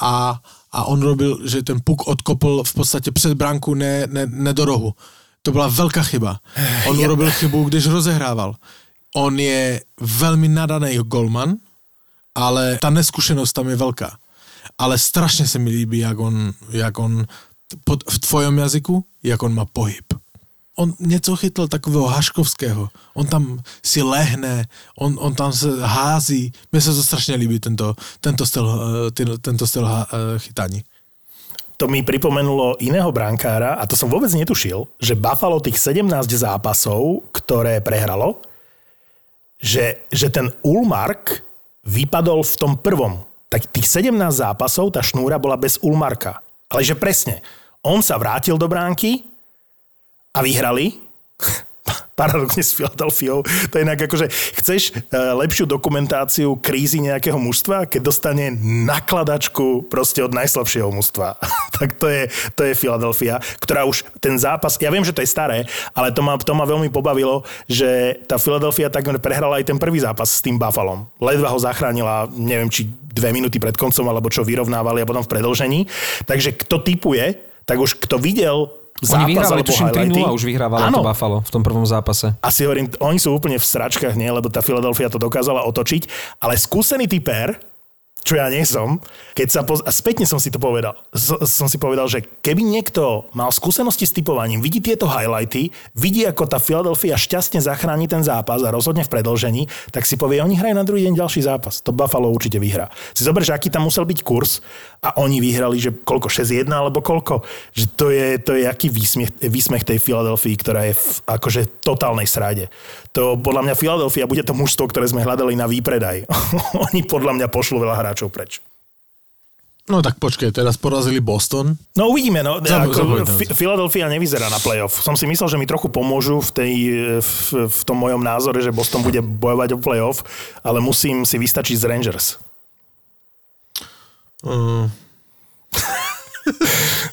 a, a on robil, že ten puk odkopl v podstatě před branku, ne, ne, ne do rohu. To byla velká chyba. On urobil chybu, když rozehrával. On je velmi nadaný golman, ale ta neskušenost tam je velká. Ale strašně se mi líbí, jak on, jak on pod, v tvojom jazyku, jak on má pohyb. On něco chytl takového haškovského. On tam si lehne, on, on tam se hází. Mně se to strašně líbí, tento, tento styl, eh, tento styl eh, chytání. To mi pripomenulo iného brankára a to som vôbec netušil, že Buffalo tých 17 zápasov, ktoré prehralo, že, že ten Ulmark vypadol v tom prvom. Tak tých 17 zápasov, tá šnúra bola bez Ulmarka. Ale že presne, on sa vrátil do bránky a vyhrali. [laughs] Paradoxne s Filadelfiou. To je inak akože, chceš e, lepšiu dokumentáciu krízy nejakého mužstva, keď dostane nakladačku proste od najslabšieho mužstva. [laughs] tak to je, to je Filadelfia, ktorá už ten zápas, ja viem, že to je staré, ale to ma, to ma veľmi pobavilo, že tá Filadelfia takmer prehrala aj ten prvý zápas s tým Buffalom. Ledva ho zachránila, neviem, či dve minúty pred koncom, alebo čo vyrovnávali a potom v predlžení. Takže kto typuje, tak už kto videl Oni zápas vyhrávali, alebo tuším, 3-0 highlighty. už vyhrávalo to Buffalo v tom prvom zápase. asi hovorím, oni sú úplne v sračkách, nie, lebo tá Philadelphia to dokázala otočiť, ale skúsený typer, čo ja nie som, keď sa poz... a spätne som si to povedal, som si povedal, že keby niekto mal skúsenosti s typovaním, vidí tieto highlighty, vidí, ako tá Philadelphia šťastne zachráni ten zápas a rozhodne v predlžení, tak si povie, oni hrajú na druhý deň ďalší zápas. To Buffalo určite vyhrá. Si zober, že aký tam musel byť kurz a oni vyhrali, že koľko, 6-1 alebo koľko, že to je, to je aký výsmech, výsmech tej Filadelfii, ktorá je v akože totálnej srade. To podľa mňa Filadelfia bude to mužstvo, ktoré sme hľadali na výpredaj. [laughs] oni podľa mňa pošlú veľa hráčov preč. No tak počkej, teraz porazili Boston. No uvidíme, no. Zabu- Ako. Fi- Philadelphia nevyzerá na playoff. Som si myslel, že mi trochu pomôžu v, tej, v, v tom mojom názore, že Boston bude bojovať o playoff, ale musím si vystačiť z Rangers. Uh,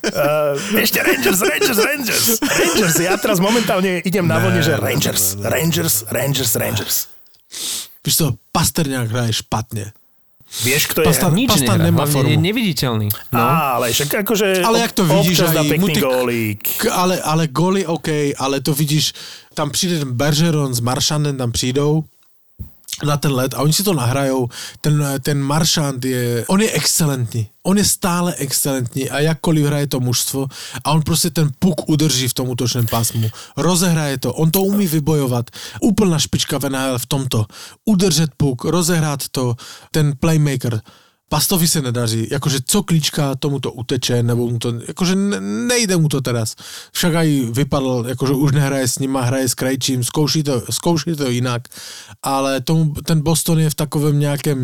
Uh, ešte Rangers, Rangers, Rangers. Rangers, ja teraz momentálne idem na vlne, že Rangers, Rangers, Rangers, Rangers. víš co, Pasterňák hraje špatne. Vieš, kto je... Pasta- Nič Pasta nehrá, nemá formu. je neviditeľný. No. No. Ale však akože... Ale jak to vidíš, aj pekný mu ty- gólík. K, ale, ale goly OK, ale to vidíš, tam přijde ten Bergeron s Maršanem, tam přijdou na ten let a oni si to nahrajou. Ten, ten Maršant je, on je excelentní. On je stále excelentní a jakkoliv hraje to mužstvo a on prostě ten puk udrží v tom útočném pásmu. Rozehraje to, on to umí vybojovat. Úplná špička v NHL v tomto. Udržet puk, rozehrát to, ten playmaker. Pastovi se nedaří, jakože co klíčka, tomu to uteče, nebo mu to, jakože ne, nejde mu to teraz. Však aj vypadl, jakože už nehraje s nima, hraje s Krejčím, zkouší to, zkouší to jinak, ale tomu, ten Boston je v takovém nějakém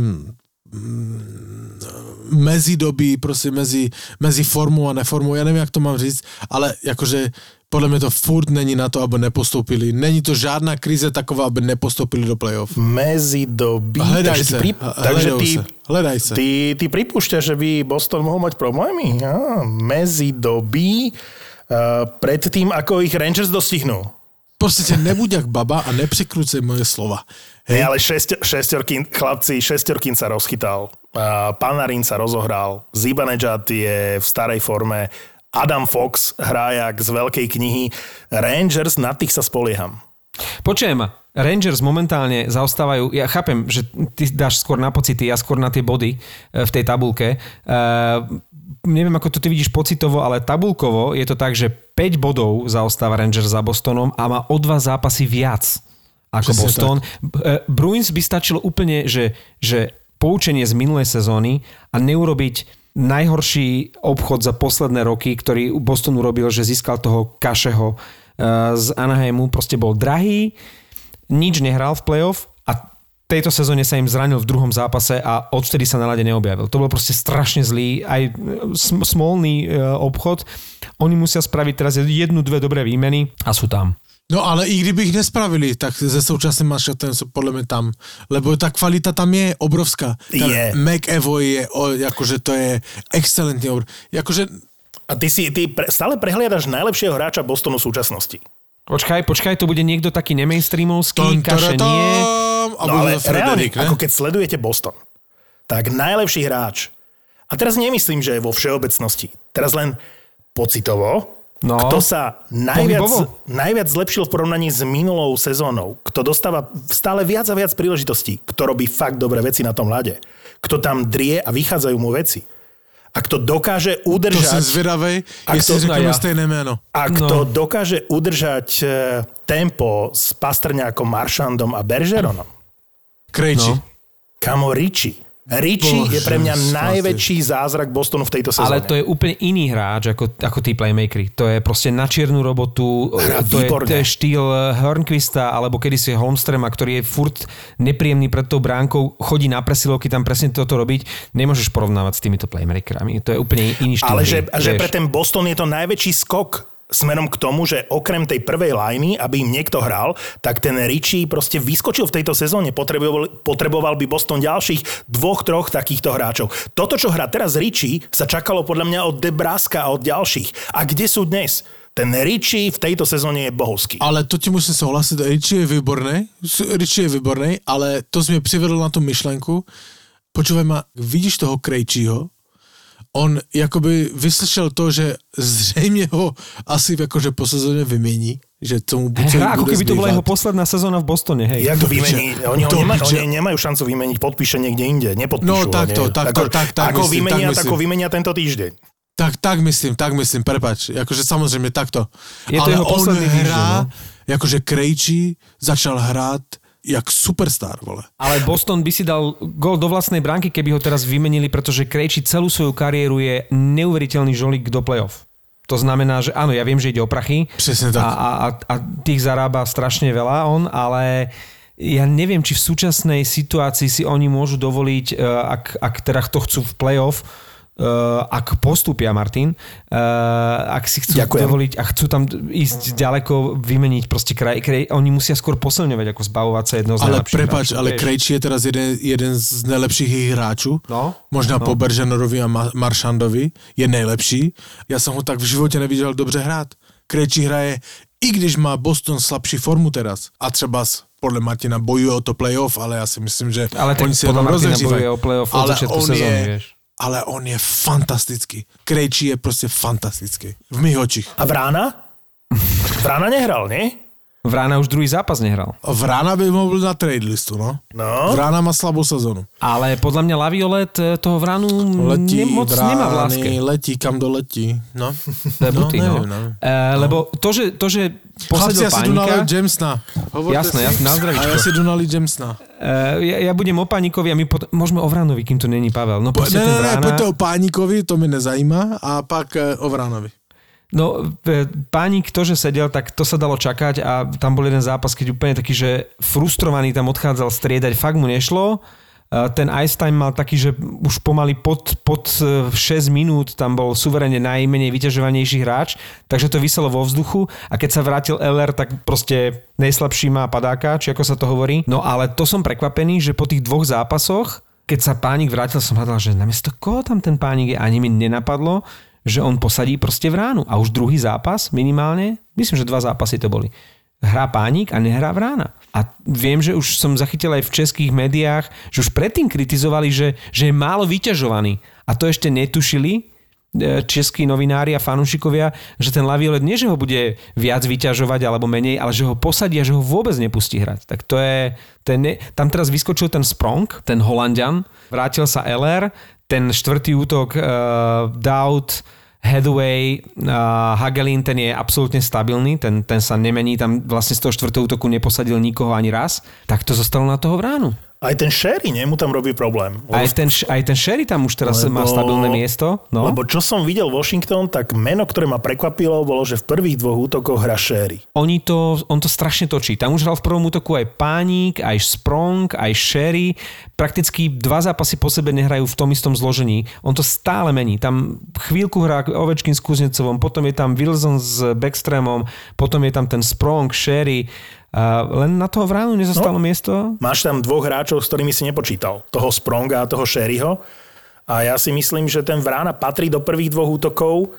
mm, mezidobí, prostě mezi, mezi formou a neformou, já nevím, jak to mám říct, ale jakože podle mě to furt není na to, aby nepostoupili. Není to žádná krize taková, aby nepostoupili do playoff. Medzi doby. Hledaj takže se, pri, takže ty, se, hledaj se. ty, ty pripúšťaš, že by Boston mohol mať problémy? Á, medzi doby. Uh, pred tým, ako ich Rangers dostihnú. Prostě nebuď jak baba a nepřekrucej moje slova. Hej, ale šesť, šestorkín, chlapci, šestorkín sa rozchytal. Uh, Panarin sa rozohral. Zibanejad je v starej forme. Adam Fox hrá jak z veľkej knihy. Rangers, na tých sa spolieham. Počujem ma, Rangers momentálne zaostávajú, ja chápem, že ty dáš skôr na pocity, ja skôr na tie body e, v tej tabulke. Uh, neviem, ako to ty vidíš pocitovo, ale tabulkovo je to tak, že 5 bodov zaostáva Rangers za Bostonom a má o dva zápasy viac ako Presne Boston. Uh, Bruins by stačilo úplne, že, že poučenie z minulej sezóny a neurobiť najhorší obchod za posledné roky, ktorý Boston urobil, že získal toho Kašeho eh, z Anaheimu, proste bol drahý, nič nehral v playoff a tejto sezóne sa im zranil v druhom zápase a odvtedy sa na lade neobjavil. To bol proste strašne zlý, aj e, sm- smolný e, obchod. Oni musia spraviť teraz jednu, dve dobré výmeny a sú tam. No ale i kdyby ich nespravili, tak se současným manšaftem sú podľa mňa tam. Lebo tá kvalita tam je obrovská. Ten Je. McEvoy je, o, akože to je excelentný obr... Akože, A ty si ty pre, stále prehliadaš najlepšieho hráča Bostonu v súčasnosti. Počkaj, počkaj, to bude niekto taký nemainstreamovský, kaše nie. a No ale reálne, ne? ako keď sledujete Boston, tak najlepší hráč, a teraz nemyslím, že je vo všeobecnosti, teraz len pocitovo, No. kto sa najviac, Pohybovo? najviac zlepšil v porovnaní s minulou sezónou, kto dostáva stále viac a viac príležitostí, kto robí fakt dobré veci na tom ľade, kto tam drie a vychádzajú mu veci. A kto dokáže To udržať... jsem zvědavej, Ak jestli to- řekneme ja. stejné jméno. A kto no. dokáže udržať e, tempo s Pastrňákom, Maršandom a Bergeronom. Krejči. No. Kamo Richie. Richie Bože, je pre mňa svatý. najväčší zázrak Bostonu v tejto sezóne. Ale to je úplne iný hráč ako, ako tí playmakery. To je proste na čiernu robotu, to je, to je štýl Hornquista alebo kedysi Holmstrema, ktorý je furt nepríjemný pred tou bránkou, chodí na presilovky tam presne toto robiť. Nemôžeš porovnávať s týmito playmakerami. To je úplne iný štýl. Ale hry, že, že pre ten Boston je to najväčší skok smerom k tomu, že okrem tej prvej liney, aby im niekto hral, tak ten Richie proste vyskočil v tejto sezóne. Potreboval, potreboval by Boston ďalších dvoch, troch takýchto hráčov. Toto, čo hrá teraz Richie, sa čakalo podľa mňa od Debraska a od ďalších. A kde sú dnes? Ten Richie v tejto sezóne je bohovský. Ale to ti musím souhlasit, Richie je výborný, Richie je výborný, ale to jsi mě přivedl na tu myšlenku, počúvaj ma, vidíš toho Krejčího, on jakoby vyslyšel to, že zřejmě ho asi jakože po sezóně vymění, že tomu buď Hrá, ako keby to bola jeho posledná sezóna v Bostone, hej. Jak to vymení? Oni, ho To nema, piče. oni nemajú šancu vymeniť, podpíše niekde inde. Nepodpíšu No, ho, takto, takto, ako, tak, tak ako myslím, vymenia, tak tak myslím. vymenia tento týždeň. Tak, tak myslím, tak myslím, prepač, jakože samozřejmě takto. Je to Ale jeho on posledný týždeň, hrá, no. jakože Krejčí začal hrát jak superstar, vole. Ale Boston by si dal gol do vlastnej bránky, keby ho teraz vymenili, pretože Krejči celú svoju kariéru je neuveriteľný žolík do play-off. To znamená, že áno, ja viem, že ide o prachy Presne tak. a, a, a, tých zarába strašne veľa on, ale ja neviem, či v súčasnej situácii si oni môžu dovoliť, eh, ak, ak teda to chcú v play-off, ak postúpia, Martin, eh, ak si chcú Ďakujem. dovoliť a chcú tam ísť ďaleko, vymeniť proste kraj, kraj, oni musia skôr posilňovať, ako zbavovať sa jedno z Ale najlepších prepač, hráčov, ale vieš. Krejčí je teraz jeden, jeden z nejlepších jejich hráčů. No, Možná no. po Beržanorovi a Ma- Maršandovi je nejlepší. Já jsem ho tak v životě neviděl dobře hrát. Krejčí hraje, i když má Boston slabší formu teraz. A třeba podle Martina bojuje o to playoff, ale já si myslím, že Ale oni si jenom rozehřívají. ale on sezóny, je, vieš. Ale on je fantastický. Krejčí je prostě fantastický. V mých očích. A Vrána? Vrána nehral, nie? Vrána už druhý zápas nehral. Vrána by mohl na trade listu, no. No. Vrána má slabou sezonu. Ale podľa mňa Laviolet eh, toho Vránu Letí ne, moc vrány, nemá v láske. letí, kam doletí. No. To je buty, no. neviem, no. E, lebo to, že, to, že Chlapci, posadil ja si nalít Jamesna. Hovorte Jasné, si. jasné, na zdravíčko. A ja si jdu nalít Jamesna. Uh, ja, ja budem o Pánikovi a my pot- môžeme o Vránovi, kým tu není Pavel. No Po, ne, ne, ne, Vrána... pojďte o Páníkovi, to mi nezajímá, a pak e, o Vránovi. No, e, Pánik to, že sedel, tak to sa dalo čakať a tam bol jeden zápas, keď úplne taký, že frustrovaný tam odchádzal striedať, fakt mu nešlo. E, Ten ice time mal taký, že už pomaly pod, pod e, 6 minút tam bol suverene najmenej vyťažovanejší hráč, takže to vyselo vo vzduchu a keď sa vrátil LR, tak proste najslabší má padáka, či ako sa to hovorí. No ale to som prekvapený, že po tých dvoch zápasoch keď sa pánik vrátil, som hľadal, že namiesto koho tam ten pánik je, ani mi nenapadlo, že on posadí proste vránu. A už druhý zápas minimálne, myslím, že dva zápasy to boli. Hrá pánik a nehrá vrána. A viem, že už som zachytil aj v českých médiách, že už predtým kritizovali, že, že je málo vyťažovaný. A to ešte netušili e, českí novinári a fanúšikovia, že ten Laviolet nie, že ho bude viac vyťažovať alebo menej, ale že ho posadí a že ho vôbec nepustí hrať. Tak to je... Ten ne, tam teraz vyskočil ten Sprong, ten Holandian, vrátil sa LR, ten štvrtý útok uh, Dowd, Hathaway, uh, Hagelin, ten je absolútne stabilný, ten, ten sa nemení, tam vlastne z toho štvrtého útoku neposadil nikoho ani raz, tak to zostalo na toho vránu. Aj ten Sherry, nie? Mu tam robí problém. Aj ten, aj ten Sherry tam už teraz Lebo- má stabilné miesto. No. Lebo čo som videl Washington, tak meno, ktoré ma prekvapilo, bolo, že v prvých dvoch útokoch hra Sherry. Oni to, on to strašne točí. Tam už hral v prvom útoku aj Pánik, aj Sprong, aj Sherry. Prakticky dva zápasy po sebe nehrajú v tom istom zložení. On to stále mení. Tam chvíľku hrá Ovečkin s Kuznecovom, potom je tam Wilson s Backstreamom, potom je tam ten Sprong, Sherry. A len na toho vránu nezostalo no. miesto? Máš tam dvoch hráčov, s ktorými si nepočítal. Toho Spronga a toho Sherryho. A ja si myslím, že ten Vrána patrí do prvých dvoch útokov.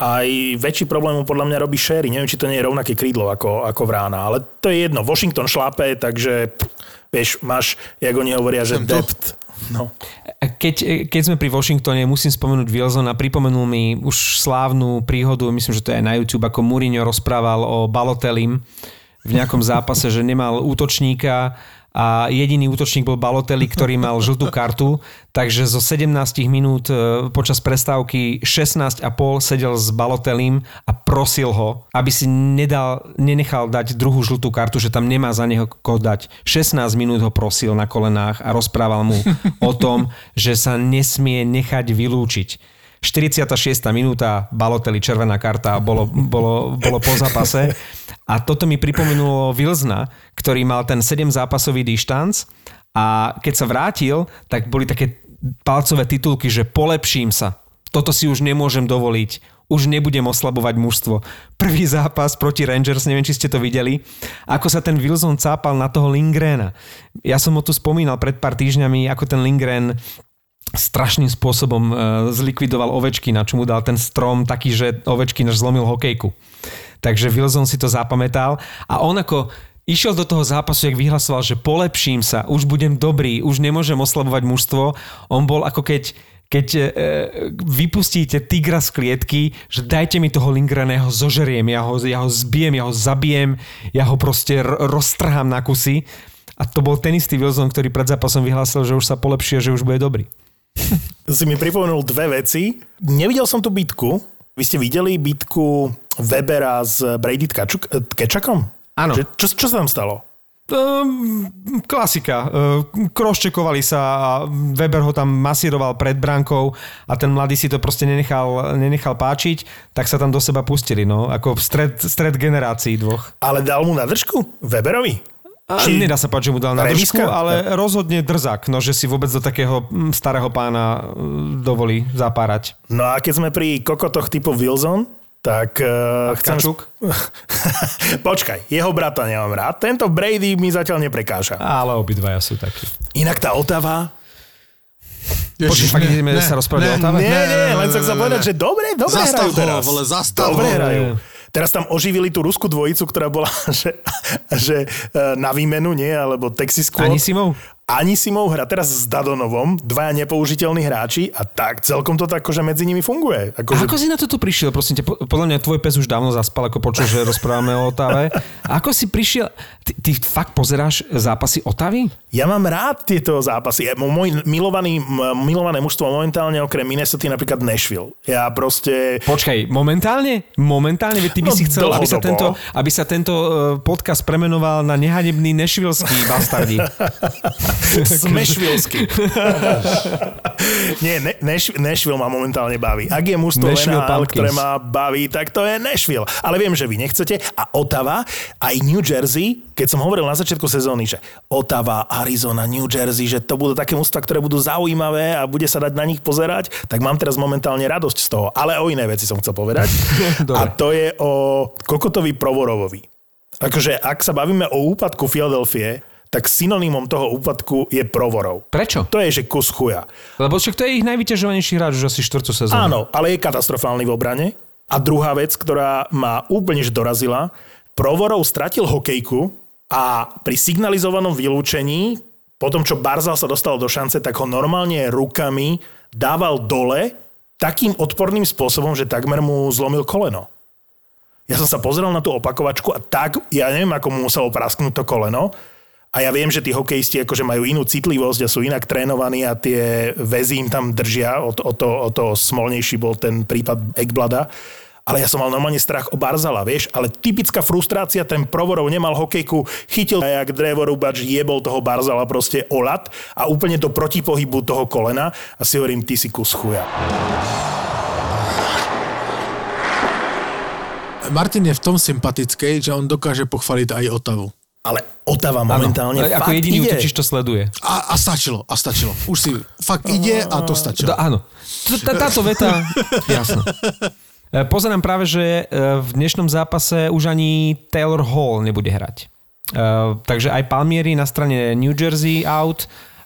Aj väčší problém mu podľa mňa robí Sherry. Neviem, či to nie je rovnaké krídlo ako, ako Vrána. Ale to je jedno. Washington šlape, takže vieš, máš, jak oni hovoria, že depth. No. Keď, keď sme pri Washingtone, musím spomenúť Wilsona, pripomenul mi už slávnu príhodu, myslím, že to je aj na YouTube, ako Mourinho rozprával o Balotelim v nejakom zápase, že nemal útočníka a jediný útočník bol Balotelli, ktorý mal žltú kartu, takže zo 17 minút e, počas prestávky 16,5 sedel s Balotelim a prosil ho, aby si nedal, nenechal dať druhú žltú kartu, že tam nemá za neho koho dať. 16 minút ho prosil na kolenách a rozprával mu o tom, že sa nesmie nechať vylúčiť. 46. minúta, Balotelli, červená karta, bolo, bolo, bolo po zápase. A toto mi pripomenulo Wilsona, ktorý mal ten 7 zápasový dištanc a keď sa vrátil, tak boli také palcové titulky, že polepším sa. Toto si už nemôžem dovoliť. Už nebudem oslabovať mužstvo. Prvý zápas proti Rangers, neviem, či ste to videli, ako sa ten Wilson cápal na toho Lingrena. Ja som ho tu spomínal pred pár týždňami, ako ten Lingren strašným spôsobom e, zlikvidoval Ovečkina, čo mu dal ten strom taký, že Ovečkin až zlomil hokejku. Takže Wilson si to zapamätal a on ako išiel do toho zápasu, jak vyhlasoval, že polepším sa, už budem dobrý, už nemôžem oslabovať mužstvo. On bol ako keď keď e, vypustíte tigra z klietky, že dajte mi toho Lingrena, ja ho zožeriem, ja ho, ja ho zbijem, ja ho zabijem, ja ho proste r- roztrhám na kusy. A to bol ten istý Wilson, ktorý pred zápasom vyhlásil, že už sa polepšie, že už bude dobrý. [laughs] Si mi pripomenul dve veci. Nevidel som tú bitku. Vy ste videli bitku Webera s Brady Tkačuk, eh, Kečakom? Áno. Čo, čo sa tam stalo? Um, klasika. Uh, Kroščekovali sa a Weber ho tam masíroval pred bránkou a ten mladý si to proste nenechal, nenechal páčiť, tak sa tam do seba pustili. No, ako stred, stred generácií dvoch. Ale dal mu na držku? Weberovi? Či- nedá sa páčiť, že mu dal na držku, ale rozhodne drzak, no, že si vôbec do takého mm, starého pána mm, dovolí zapárať. No a keď sme pri kokotoch typu Wilson, tak uh, chcem... Tkačuk? [laughs] Počkaj, jeho brata nemám rád. Tento Brady mi zatiaľ neprekáža. Ale obidvaja sú takí. Inak tá Otava... Počkej, fakt ideme sa rozprávať o Otave? Nie, nie, len som chcel povedať, že dobre, dobre Zastav hrajú ho, teraz. vole, zastav dobre ho. hrajú. Teraz tam oživili tú ruskú dvojicu, ktorá bola [laughs] že, že e, na výmenu, nie? Alebo Texas Squad. Anisimov? Anisimov hra teraz s Dadonovom, dvaja nepoužiteľní hráči a tak celkom to tak, že medzi nimi funguje. A Akože, ako si na toto prišiel? Prosím ťa, po- podľa mňa tvoj pes už dávno zaspal, ako počul, že rozprávame o Otave. A [laughs] ako si prišiel? Ty, ty fakt pozeráš zápasy Otavy? Ja mám rád tieto zápasy. Môj milovaný, milované mužstvo momentálne okrem Minnesota napríklad Nashville. Ja proste... Počkaj, momentálne? Momentálne? Veď ty by No, si chcel, aby sa, tento, aby sa tento eh, podcast premenoval na nehanebný nešvilský bastardi. [laughs] Smešvilsky. Nie, ne, Nashville ma momentálne baví. Ak je mužstvo NHL, ktoré ma baví, tak to je Nashville. Ale viem, že vy nechcete. A Ottawa, aj New Jersey, keď som hovoril na začiatku sezóny, že Ottawa, Arizona, New Jersey, že to budú také mužstva, ktoré budú zaujímavé a bude sa dať na nich pozerať, tak mám teraz momentálne radosť z toho. Ale o iné veci som chcel povedať. [laughs] A to je o Kokotovi Provorovovi. Akože, ak sa bavíme o úpadku Filadelfie, tak synonymom toho úpadku je Provorov. Prečo? To je, že kus chuja. Lebo však to je ich najvyťažovanejší hráč už asi štvrtú sezónu. Áno, ale je katastrofálny v obrane. A druhá vec, ktorá ma úplne dorazila, Provorov stratil hokejku a pri signalizovanom vylúčení, po tom, čo Barzal sa dostal do šance, tak ho normálne rukami dával dole takým odporným spôsobom, že takmer mu zlomil koleno. Ja som sa pozrel na tú opakovačku a tak, ja neviem, ako mu muselo prasknúť to koleno. A ja viem, že tí hokejisti akože majú inú citlivosť a sú inak trénovaní a tie väzy im tam držia. O to, o to, o to smolnejší bol ten prípad Ekblada. Ale ja som mal normálne strach o Barzala, vieš, ale typická frustrácia, ten Provorov nemal hokejku, chytil a jak drevorúbač jebol toho Barzala proste o lat a úplne do protipohybu toho kolena a si hovorím, ty si kus chuja. Martin je v tom sympatický, že on dokáže pochváliť aj Otavu. Ale Otava momentálne Áno, fakt ako jediný ide. útočiš to sleduje. A, a stačilo, a stačilo. Už si fakt ide a to stačilo. To, áno. Táto veta, jasno. E, Pozerám práve, že e, v dnešnom zápase už ani Taylor Hall nebude hrať. E, Takže aj Palmieri na strane New Jersey out,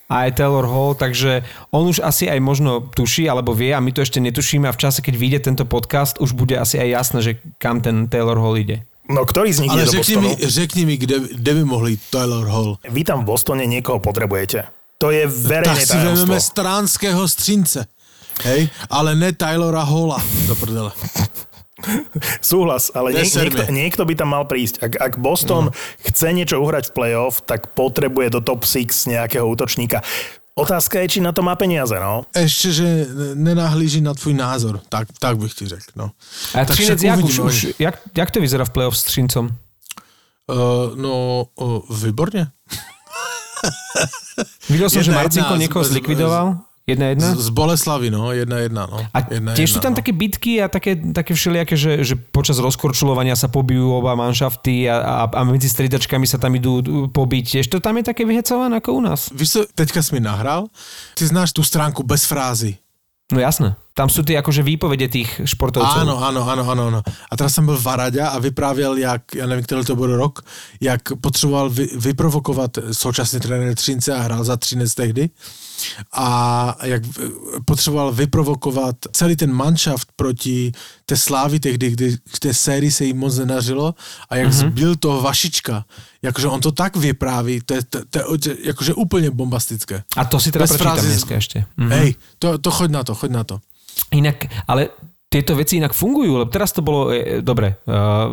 a aj Taylor Hall, takže on už asi aj možno tuší, alebo vie a my to ešte netušíme a v čase, keď vyjde tento podcast, už bude asi aj jasné, že kam ten Taylor Hall ide. No ktorý z nich Ale ide do řekni Bostonu? mi, řekni mi kde, kde by mohli Taylor Hall. Vy tam v Bostone niekoho potrebujete. To je verejné Tak si vezmeme stránského střince. Hej, ale ne Taylora Halla. Do prdele. [laughs] Súhlas, ale nie, niekto, niekto by tam mal prísť. Ak, ak Boston no. chce niečo uhrať v playoff, tak potrebuje do top 6 nejakého útočníka. Otázka je, či na to má peniaze, no. Ešte, že nenahlíži na tvůj názor. Tak, tak bych ti řekl. No. A Tak Třinec, jak, už, uvidíme, už, jak, jak to vyzerá v playoff s Třincom? Uh, no, uh, výborne. Videl som, že Jedna Marcinko jedna, niekoho z- z- zlikvidoval. Jedna jedna? Z, z Boleslavy, no, jedna jedna. No. A jedna, tiež sú jedna, tam no. také bitky a také, také všelijaké, že, že počas rozkorčulovania sa pobijú oba manšafty a, a, a medzi striedačkami sa tam idú pobiť. Tiež to tam je také vyhecované ako u nás. Víš teďka jsi mi nahrál, ty znáš tu stránku bez frázy. No jasné. Tam sú tie akože výpovede tých športovcov. Áno, áno, áno, áno, áno. A teraz jsem byl v Varaďa a vyprávěl, jak, já nevím, který to byl rok, jak potřeboval vy, vyprovokovat současný trenér Třince a hrál za Třinec tehdy a jak potřeboval vyprovokovat celý ten manšaft proti té slávy tehdy, kdy k té sérii se jim moc nenařilo a jak mm-hmm. zbil toho Vašička. Jakože on to tak vypráví, to je, to, to je jakože úplně bombastické. A to si teda Bez prečítam frázy- dneska ešte. Mhm. Hej, to, to choď na to, choď na to. Inak, ale tieto veci inak fungujú, lebo teraz to bolo, e, dobre, uh,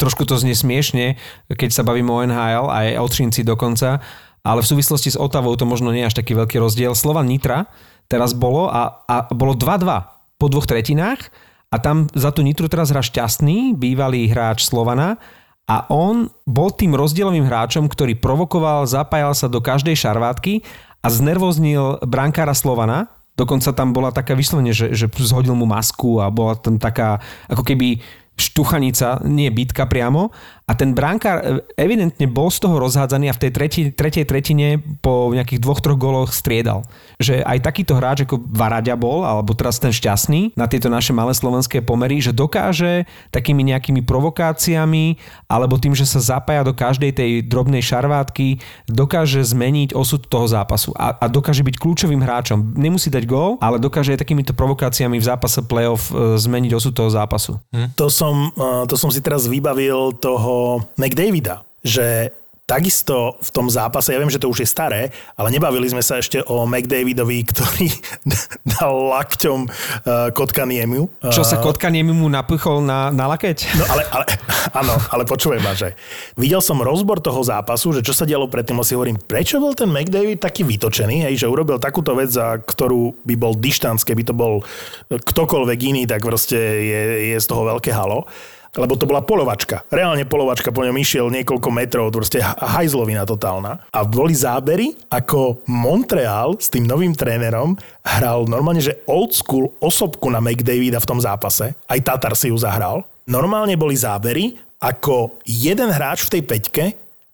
trošku to znie smiešne, keď sa bavíme o NHL, aj o Třinci dokonca, ale v súvislosti s Otavou to možno nie je až taký veľký rozdiel. Slovan Nitra teraz bolo a, a bolo 2-2 po dvoch tretinách a tam za tú Nitru teraz hrá šťastný, bývalý hráč Slovana a on bol tým rozdielovým hráčom, ktorý provokoval, zapájal sa do každej šarvátky a znervoznil brankára Slovana, Dokonca tam bola taká vyslovene, že, že zhodil mu masku a bola tam taká ako keby štuchanica, nie bitka priamo. A ten brankár e, evidentne bol z toho rozhádzaný a v tej tretí, tretej tretine po nejakých dvoch, troch goloch striedal. Že aj takýto hráč ako Varaďa bol, alebo teraz ten šťastný na tieto naše malé slovenské pomery, že dokáže takými nejakými provokáciami alebo tým, že sa zapája do každej tej drobnej šarvátky, dokáže zmeniť osud toho zápasu a, a dokáže byť kľúčovým hráčom. Nemusí dať gól, ale dokáže aj takýmito provokáciami v zápase playoff e, zmeniť osud toho zápasu. To som, eh, to som si teraz vybavil toho McDavida, že takisto v tom zápase, ja viem, že to už je staré, ale nebavili sme sa ešte o McDavidovi, ktorý [laughs] dal lakťom uh, Kotkaniemu. Čo sa kotka mu napichol na, na lakeť? No ale, ale, áno, ale počujem ma, že videl som rozbor toho zápasu, že čo sa dialo predtým, si hovorím, prečo bol ten McDavid taký vytočený, hej, že urobil takúto vec, za ktorú by bol dištanc, keby to bol ktokoľvek iný, tak proste je, je z toho veľké halo. Lebo to bola polovačka. Reálne polovačka, po ňom išiel niekoľko metrov, proste ha- hajzlovina totálna. A boli zábery, ako Montreal s tým novým trénerom hral normálne, že old school osobku na McDavida v tom zápase. Aj Tatar si ju zahral. Normálne boli zábery, ako jeden hráč v tej peťke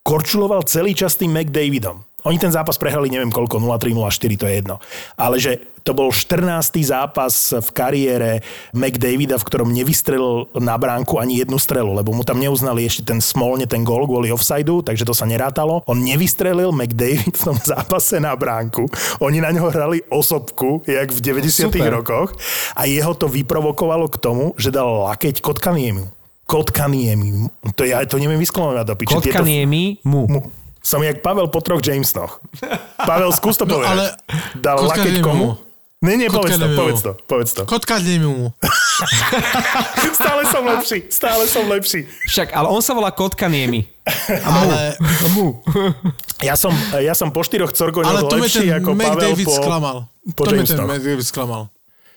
korčuloval celý čas tým McDavidom. Oni ten zápas prehrali neviem koľko, 0-3, 0-4, to je jedno. Ale že to bol 14. zápas v kariére McDavida, v ktorom nevystrelil na bránku ani jednu strelu, lebo mu tam neuznali ešte ten smolne ten gól kvôli offsideu, takže to sa nerátalo. On nevystrelil McDavid v tom [laughs] zápase na bránku. Oni na ňo hrali osobku, jak v 90. Super. rokoch a jeho to vyprovokovalo k tomu, že dal lakeť Kotkaniemu. Kotkaniemi. To ja to neviem vysklonovať do piči. Kotka Tieto- nie mi mu. mu. Som jak Pavel po troch Jamesonoch. Pavel, skús to No, povedať. ale Dal Kotka lakeť komu? Nie, nie, povedz to, povedz to, povedz to. Kotka mu. [laughs] Stále som lepší, stále som lepší. Však, ale on sa volá Kotka Niemi. [laughs] Ale, Mu. Ja som, ja som po štyroch mi lepší ten ako Pavel McDavid po, sklamal. po to mi ten Jamesonoch. McDavid sklamal.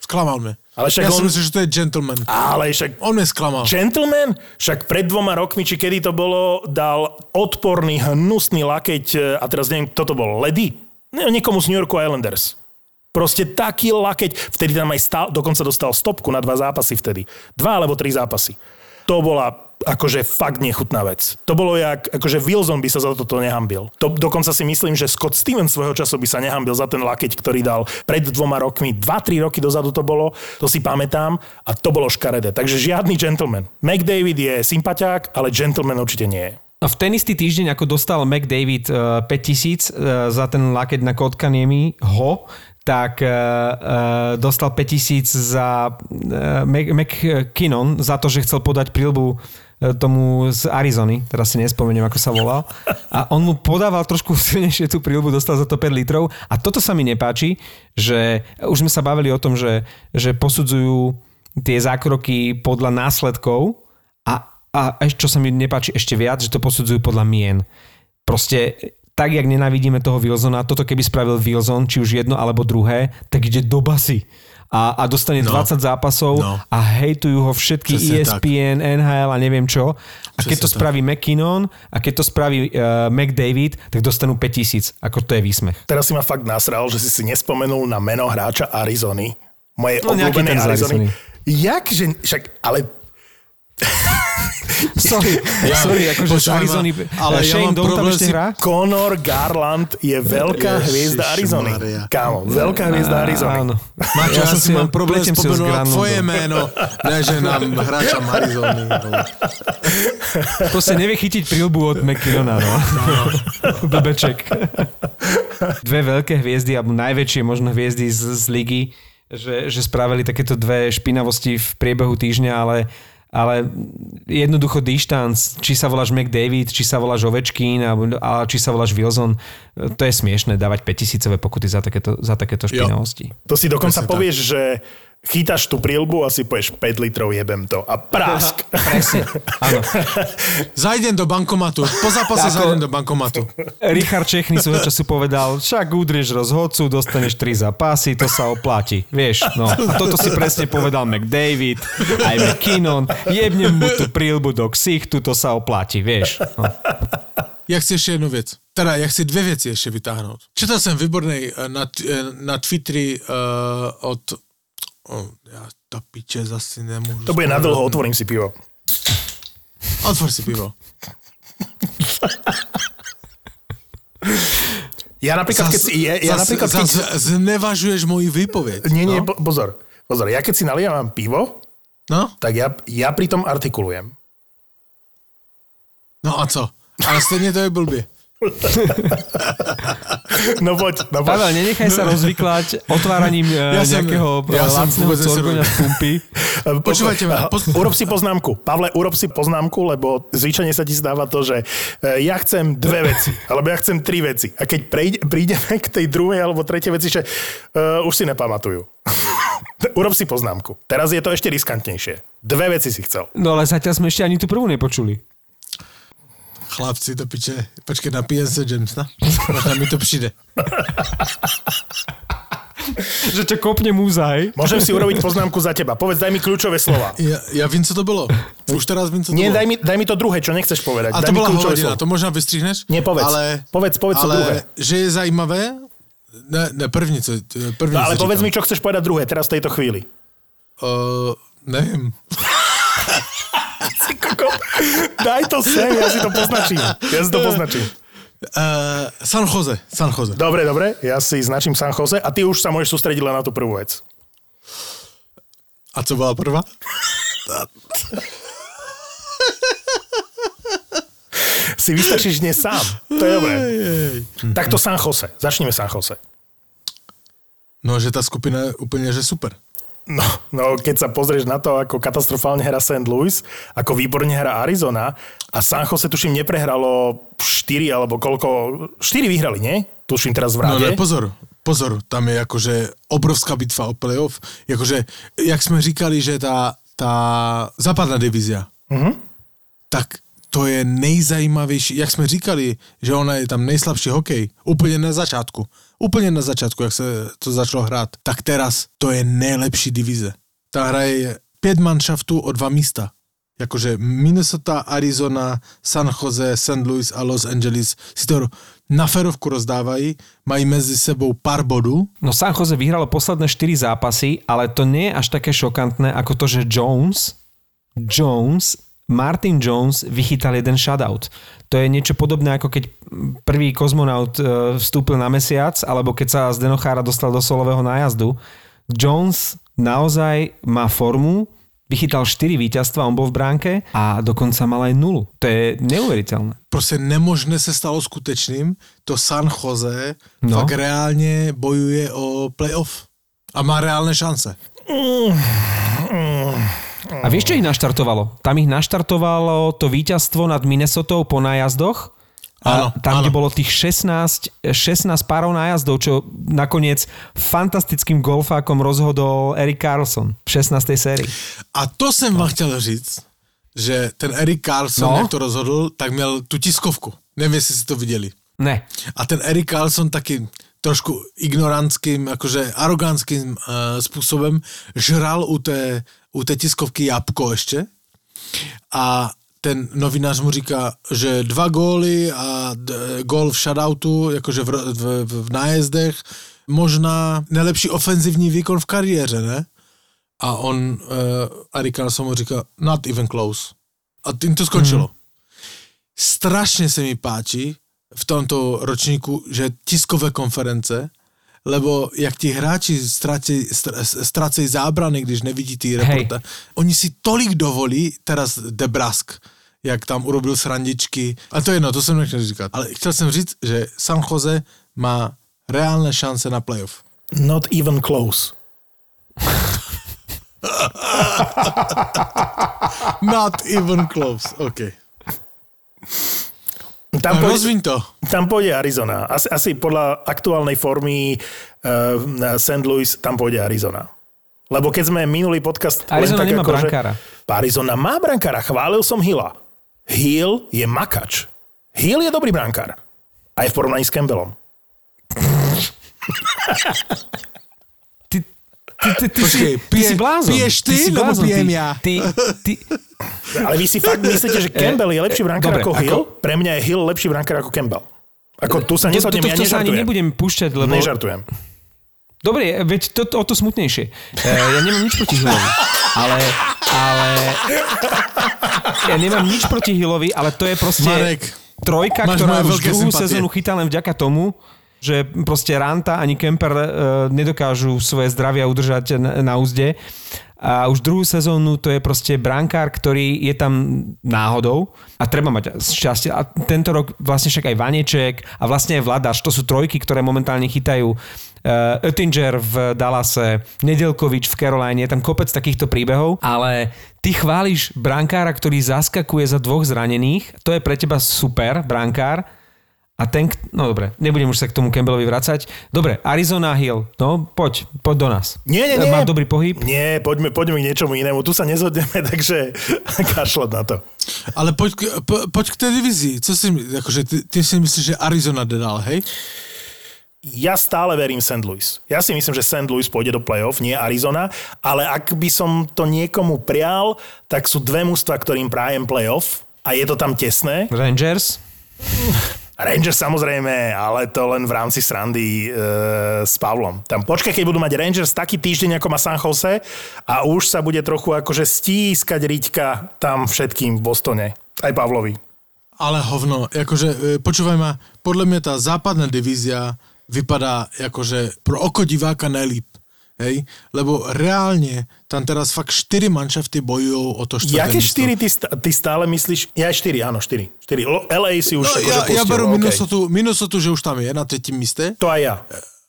Sklamal mě. Ale však Já on- si myslím, že to je gentleman. Ale však On mě sklamal. Gentleman, však pred dvoma rokmi, či kedy to bolo, dal odporný, hnusný lakeť, e, a teraz neviem, kto to bol, Ledy? Ne, niekomu z New Yorku Islanders. Proste taký lakeť, vtedy tam aj stál, dokonca dostal stopku na dva zápasy vtedy. Dva alebo tri zápasy. To bola akože fakt nechutná vec. To bolo jak, akože Wilson by sa za toto nehambil. To, dokonca si myslím, že Scott Stevens svojho času by sa nehambil za ten lakeť, ktorý dal pred dvoma rokmi, dva, tri roky dozadu to bolo, to si pamätám a to bolo škaredé. Takže žiadny gentleman. McDavid je sympatiák, ale gentleman určite nie je. A v ten istý týždeň, ako dostal McDavid uh, 5000 uh, za ten lakeť na Kotkaniemi ho, tak uh, dostal 5000 za uh, Mac- McKinnon za to, že chcel podať prílbu uh, tomu z Arizony, teraz si nespomeniem, ako sa volal. A on mu podával trošku silnejšie tú prílbu, dostal za to 5 litrov. A toto sa mi nepáči, že už sme sa bavili o tom, že, že posudzujú tie zákroky podľa následkov a a čo sa mi nepáči ešte viac, že to posudzujú podľa mien. Proste tak, jak nenávidíme toho Wilsona, toto keby spravil Wilson, či už jedno alebo druhé, tak ide do basy. A, a dostane No. 20 zápasov No. a hejtujú ho všetky E Presne ESPN, NHL a neviem čo. A keď to Presne tak. spraví McKinnon a keď to spraví uh, McDavid, tak dostanú 5000. Ako to je výsmech. Teraz si ma fakt nasral, že si si nespomenul na meno hráča Arizony. Moje No, obľúbené Arizony. Arizony. Jak, že, však, ale [laughs] Sorry, ja, sorry, akože z Arizony. ale ja Shane mám Doan tam problém si- hrá? Conor Garland je veľká Ježiš hviezda Arizony. Maria. Kámo, veľká hviezda Arizony. Áno. Maťo, ja, som si mám problém spomenúť tvoje meno, ne že nám hráča Marizony. No. Proste nevie chytiť prílbu od McKinnona, no. Blbeček. Dve veľké hviezdy, alebo najväčšie možno hviezdy z, z ligy, že, že spravili takéto dve špinavosti v priebehu týždňa, ale ale jednoducho dištanc, či sa voláš McDavid, či sa voláš Ovečkin, a či sa voláš Wilson, to je smiešné dávať 5000 pokuty za takéto, za takéto špinavosti. To si dokonca Presne povieš, že chytáš tú prílbu a si povieš 5 litrov jebem to. A prask. [laughs] Presne, áno. Zajdem do bankomatu. Po zápase Ako- zajdem do bankomatu. Richard Čechny svojho času povedal, však udrieš rozhodcu, dostaneš tri zápasy, to sa oplatí. Vieš, no. A toto si presne povedal McDavid, aj McKinnon, jebnem mu tú prílbu do ksichtu, to sa oplatí, vieš. No. Já chci ještě jednu věc. Teda, já chci dvě věci ještě vytáhnout. Četl jsem výborný eh, na, eh, na Twitteri uh, od... Oh, já to piče zase nemůžu. To bude na dlho, otvorím si pivo. Otvor si pivo. Ja napríklad, keď si... Ja, ja zas, napríklad, keď... zas znevažuješ moji výpověď. Nie, nie, no? po, pozor. Pozor, ja keď si nalievam pivo, no? tak ja, ja pri tom artikulujem. No a co? Ale stejně to je blbě. [laughs] No poď, no poď. Pavel, nenechaj sa rozvyklať otváraním ja som- nejakého ja ja lacného corgoňa z pumpy. Počúvajte ma, Aha, Urob si poznámku. Pavle, urob si poznámku, lebo zvyčajne sa ti stáva to, že ja chcem dve veci, alebo ja chcem tri veci. A keď prejde, prídeme k tej druhej alebo tretej veci, že uh, už si nepamatujú. [laughs] urob si poznámku. Teraz je to ešte riskantnejšie. Dve veci si chcel. No ale zatiaľ sme ešte ani tú prvú nepočuli. Chlapci, to piče. Počkej, napijem se Jamesa. Možná mi to přijde. Že ťa kopne múzaj. Môžem si urobiť poznámku za teba. Povedz, daj mi kľúčové slova. Ja, ja vím, co to bylo. Už teraz vím, co to Nie, bylo. daj mi, daj mi to druhé, čo nechceš povedať. A daj to kľúčové hovadina, slovo. to možná vystříhneš? Nie, povedz. Ale, Povedz, povedz to ale, druhé. že je zajímavé, ne, ne první, co, první, No ale co povedz říkám. mi, čo chceš povedať druhé, teraz v tejto chvíli. Uh, nevím. [laughs] Ty kokot. Daj to sem, ja si to poznačím. Ja si to poznačím. Uh, San Jose, San Jose. Dobre, dobre, ja si značím San Jose a ty už sa môžeš sústrediť len na tú prvú vec. A co byla prvá? Si vystačíš dnes sám. To je dobré. Tak to San Jose. Začneme San Jose. No, že ta skupina je úplně, že super. No, no, keď sa pozrieš na to, ako katastrofálne hrá St. Louis, ako výborne hrá Arizona a San Jose tuším neprehralo 4 alebo koľko, 4 vyhrali, nie? Tuším teraz v No rade. ne, pozor, pozor, tam je jakože obrovská bitva o playoff. Jakože, jak jsme říkali, že ta, ta západná divizia, Mhm. tak to je nejzajímavější, jak jsme říkali, že ona je tam nejslabší hokej, úplně na začátku, úplně na začátku, jak se to začalo hrát, tak teraz to je nejlepší divize. Ta hra je pět manšaftů o dva místa. Jakože Minnesota, Arizona, San Jose, St. Louis a Los Angeles si to na ferovku rozdávají, mají mezi sebou pár bodů. No San Jose vyhralo posledné 4 zápasy, ale to nie je až také šokantné ako to, že Jones, Jones, Martin Jones vychytal jeden shutout. To je niečo podobné ako keď prvý kozmonaut e, vstúpil na mesiac, alebo keď sa z Denochára dostal do solového nájazdu. Jones naozaj má formu, vychytal 4 víťazstva, on bol v bránke a dokonca mal aj nulu. To je neuveriteľné. Prostě nemožné se stalo skutečným. To San Jose No. fakt reálně bojuje o playoff. A má reálné šance. A vieš, čo ich naštartovalo? Tam ich naštartovalo to víťazstvo nad Minnesotou po nájazdoch. A Áno, tam, áno. kde bolo tých 16, 16 párov nájazdov, čo nakoniec fantastickým golfákom rozhodol Eric Carlson v 16. sérii. A to jsem vám chtěl říct, že ten Eric Carlson, No. jak to rozhodl, tak měl tu tiskovku. Nevím, jestli si to viděli. Ne. A ten Eric Carlson taky trošku ignorantským, jakože arogantským uh, způsobem žral u té, u té tiskovky jabko ještě. A ten novinář mu říká, že dva góly a gól v shutoutu, jakože v, v, v, nájezdech, možná nejlepší ofenzivní výkon v kariéře, ne? A on, uh, Eric Carlson mu říká, not even close. A tím to skončilo. Mm. Strašně se mi páči v tomto ročníku, že tiskové konference, lebo jak ti hráči ztrácejí zábrany, když nevidí ty reporta. Oni si tolik dovolí, teraz Debrask, jak tam urobil srandičky. A to je jedno, to jsem nechtěl říkat. Ale chtěl jsem říct, že San Jose má reálné šance na playoff. Not even close. [laughs] Not even close, OK. Tam pôjde, Rozviň to. tam pôjde Arizona. Asi, asi podľa aktuálnej formy uh, St. Louis tam pôjde Arizona. Lebo keď sme minulý podcast... Arizona nemá akože- brankára. Arizona má brankára. Chválil som Hilla. Hill je makač. Hill je dobrý brankár. Aj v porovnaní s Campbellom. [laughs] Ty, ty, ty, ty, Počkej, si, ty pije- si blázon. piješ ty, si alebo blázon, pijem ty, ja? Ty, ty, Ale vy si fakt myslíte, že Campbell je lepší brankár ako ako- Hill? Pre mňa je Hill lepší brankár ako Campbell. Ako tu sa nezhodnem, ja to sa ani nežartujem. nebudem púšťať, lebo... Nežartujem. Dobre, veď to, to, o to smutnejšie. E, ja nemám nič proti Hillovi. Ale, ale... Ja nemám nič proti Hillovi, ale to je proste Marek, trojka, ktorá už druhú sympatie. sezónu chytá len vďaka tomu, že proste Ranta ani Kemper e, nedokážu svoje zdravia udržať na, úzde. A už druhú sezónu to je proste brankár, ktorý je tam náhodou a treba mať šťastie. A tento rok vlastne však aj Vaneček a vlastne aj Vladaš, to sú trojky, ktoré momentálne chytajú. Uh, Oettinger v Dallase, Nedelkovič v Caroline, je tam kopec takýchto príbehov, ale ty chváliš brankára, ktorý zaskakuje za dvoch zranených, to je pre teba super brankár, a ten, no dobre, nebudem už sa k tomu Campbellovi vracať. Dobre, Arizona Hill, no poď, poď do nás. Nie, nie, nie. Má dobrý pohyb. Nie, poďme, poďme k niečomu inému. Tu sa nezhodneme, [laughs] takže kašľať na to. Ale pojď, k- po, pojď k té divizi. Co si, jakože ty, ty si myslíš, že Arizona jde dál, hej? Ja stále verím St. Louis. Ja si myslím, že St. Louis pôjde do playoff, nie Arizona, ale ak by som to niekomu prial, tak sú dve mužstva, ktorým prajem playoff a je to tam tesné. Rangers. [laughs] Rangers samozrejme, ale to len v rámci srandy e, s Pavlom. Tam počkaj, keď budú mať Rangers taký týždeň, ako má San Jose a už sa bude trochu akože stískať riťka tam všetkým v Bostone. Aj Pavlovi. Ale hovno, jakože, e, počúvaj ma, podle mě ta západná divizia vypadá jakože pro oko diváka nejlíp. Hej? Lebo reálne tam teraz fakt 4 manšafty bojujú o to štvrté Jaké místo. štyri ty, sta- ty stále myslíš? Ja štyri, áno, štyri. štyri. Lo- LA si už No, akože ja, ja pustil, beru OK. Minnesota, Minnesota, že už tam je na třetím míste. To aj ja.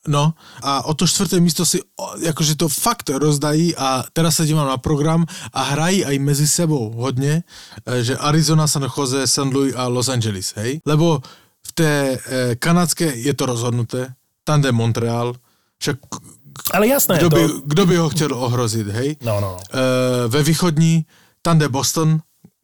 No a o to čtvrté místo si o, jakože to fakt rozdají a teraz sa dívám na program a hrají aj mezi sebou hodně, e, že Arizona, San Jose, St. Louis a Los Angeles, hej? Lebo v té e, kanadské je to rozhodnuté, tam jde Montreal, však Ale jasné, kdo to... by, kdo by ho chtěl ohrozit, hej? No, no, no. E, ve východní, tam jde Boston,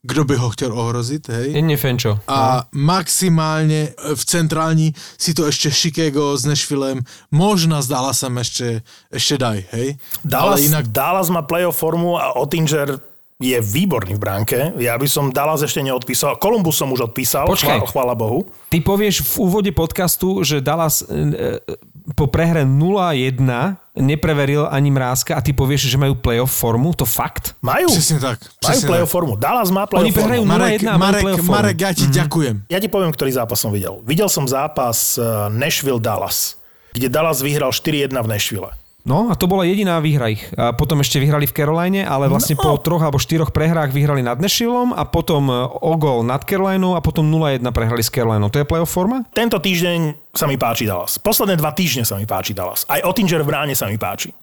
kdo by ho chtěl ohrozit, hej. Nie Fenčo. A maximálne v centrální si to ešte Chicago s Nashvillem, možno s Dallasem ešte, ešte daj, hej. Dallas, Ale inak Dallas má playoff formu a Ottinger je výborný v bránke. Ja by som Dallas ešte neodpísal. Columbus som už odpísal, Počkaj. chvá- chvála Bohu. Ty povieš v úvode podcastu, že Dallas e, e, po prehre 0-1 nepreveril ani mrázka a ty povieš, že majú playoff formu, to fakt? Majú, Presne tak. majú playoff formu. Dallas má playoff Oni prehrajú formu. Marek, 0-1 a majú Marek, playoff formu. Marek, ja ti mm-hmm. ďakujem. Ja ti poviem, ktorý zápas som videl. Videl som zápas eh, Nashville-Dallas, kde Dallas vyhral 4-1 v Nashville. No a to bola jediná výhra ich. A potom ešte vyhrali v Caroline, ale vlastne No. po troch alebo štyroch prehrách vyhrali nad Nashvilleom a potom e, o gol nad Carolinou a potom 0-1 prehrali s Carolinou. To je playoff forma? Tento týždeň sa mi páči Dallas. Posledné dva týždne sa mi páči Dallas. Aj Ottinger v bráne sa mi páči.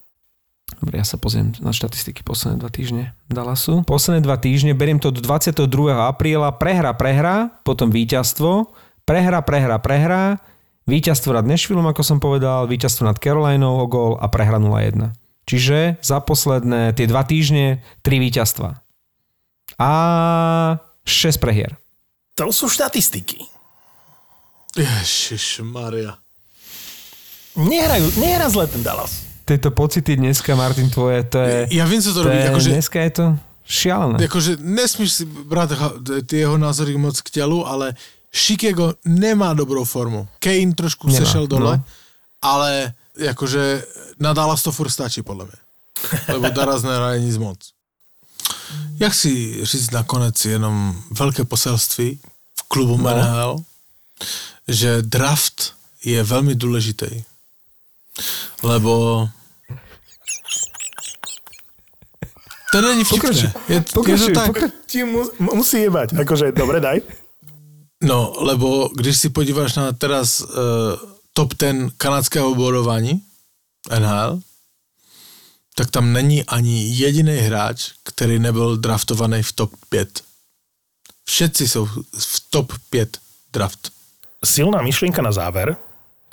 Dobre, ja sa pozriem na štatistiky posledné dva týždne Dallasu. Posledné dva týždne, beriem to do 22. apríla, prehra, prehra, potom víťazstvo, prehra, prehra, prehra, víťazstvo nad Nashvilleom, ako som povedal, víťazstvo nad Carolinou o gól a prehra 0-1. Čiže za posledné tie dva týždne tri víťazstva. A 6 prehier. To sú štatistiky. Ježiš Maria. Nehrajú, nehrá zle ten Dallas. Tieto pocity dneska, Martin, tvoje, to je... Ja viem, co to to robí. je Akože, Dneska je to šialené. akože nesmíš si brať ty jeho názory moc k telu, ale Chicago nemá dobrou formu. Kane trošku Nemá, sešel dole, no. ale akože na Dallas to furt stačí, podľa mňa. Lebo Dallas nehraje nic moc. Já chci říct nakonec jenom velké poselství v klubu no. NHL, že draft je velmi důležitý. Lebo to není vtipné. Je, je to Pokračuj, tak. pokračuj. Musí jebať. Akože, dobre, daj. No, lebo když si podíváš na teraz uh, top 10 kanadského bodování NHL, tak tam není ani jediný hráč, který nebyl draftovaný v top 5. Všetci jsou v top 5 draft. Silná myšlienka na záver.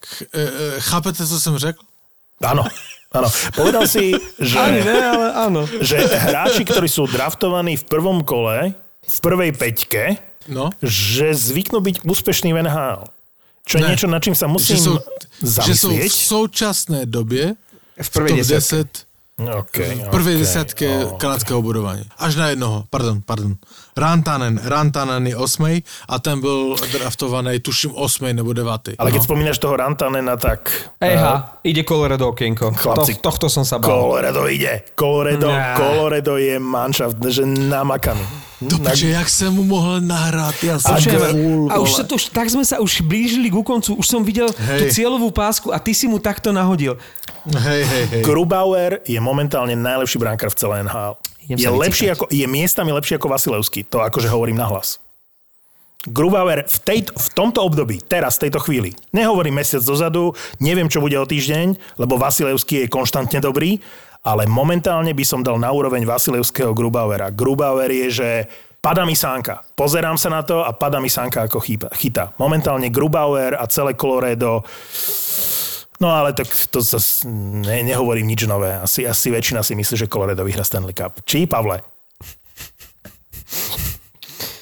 Ch- e, e, chápete, co jsem řekl? Áno, áno. Povedal si, že... Ani ne, ale áno. že hráči, ktorí sú draftovaní v prvom kole, v prvej peťke, No, že zvyknú byť úspešní v NHL. Čo je Ne. niečo, nad čím sa že musím jsou, že jsou v zamyslieť. současné době V v prvej desiatke. 10 Okay, v prvej okay. desiatke Oh. kanadského budování. Až na jednoho, pardon, pardon. Rantanen, Rantanen je osmej a ten byl draftovaný, tuším, osmej nebo devátý. Ale keď no. spomínaš toho Rantanena, tak... Eha, ide Colorado okienko. Chlapci. To, tohto som sa bál. Colorado ide. Colorado, Ne. Colorado je manšaft, že namakaný. To piče, jak jsem mu mohl nahrát, já jsem A cool, a už sa to, už, tak sme sa už blížili ku koncu, už som videl Hej. tú cieľovú pásku a ty si mu takto nahodil. Hej, hej, hej. Grubauer je momentálne najlepší brankár v celé NHL. Je, lepší ako, je miestami lepší ako Vasilevský. To akože hovorím nahlas. Grubauer v, tej, v tomto období, teraz, v tejto chvíli, nehovorím mesiac dozadu, neviem, čo bude o týždeň, lebo Vasilevský je konštantne dobrý, ale momentálne by som dal na úroveň Vasilevského Grubauera. Grubauer je, že pada mi sánka. Pozerám sa na to a pada mi sánka ako chytá. Momentálne Grubauer a celé Colorado No ale tak to zas ne, nehovorím nič nové. Asi, asi väčšina si myslí, že Colorado vyhra Stanley Cup. Či, Pavle?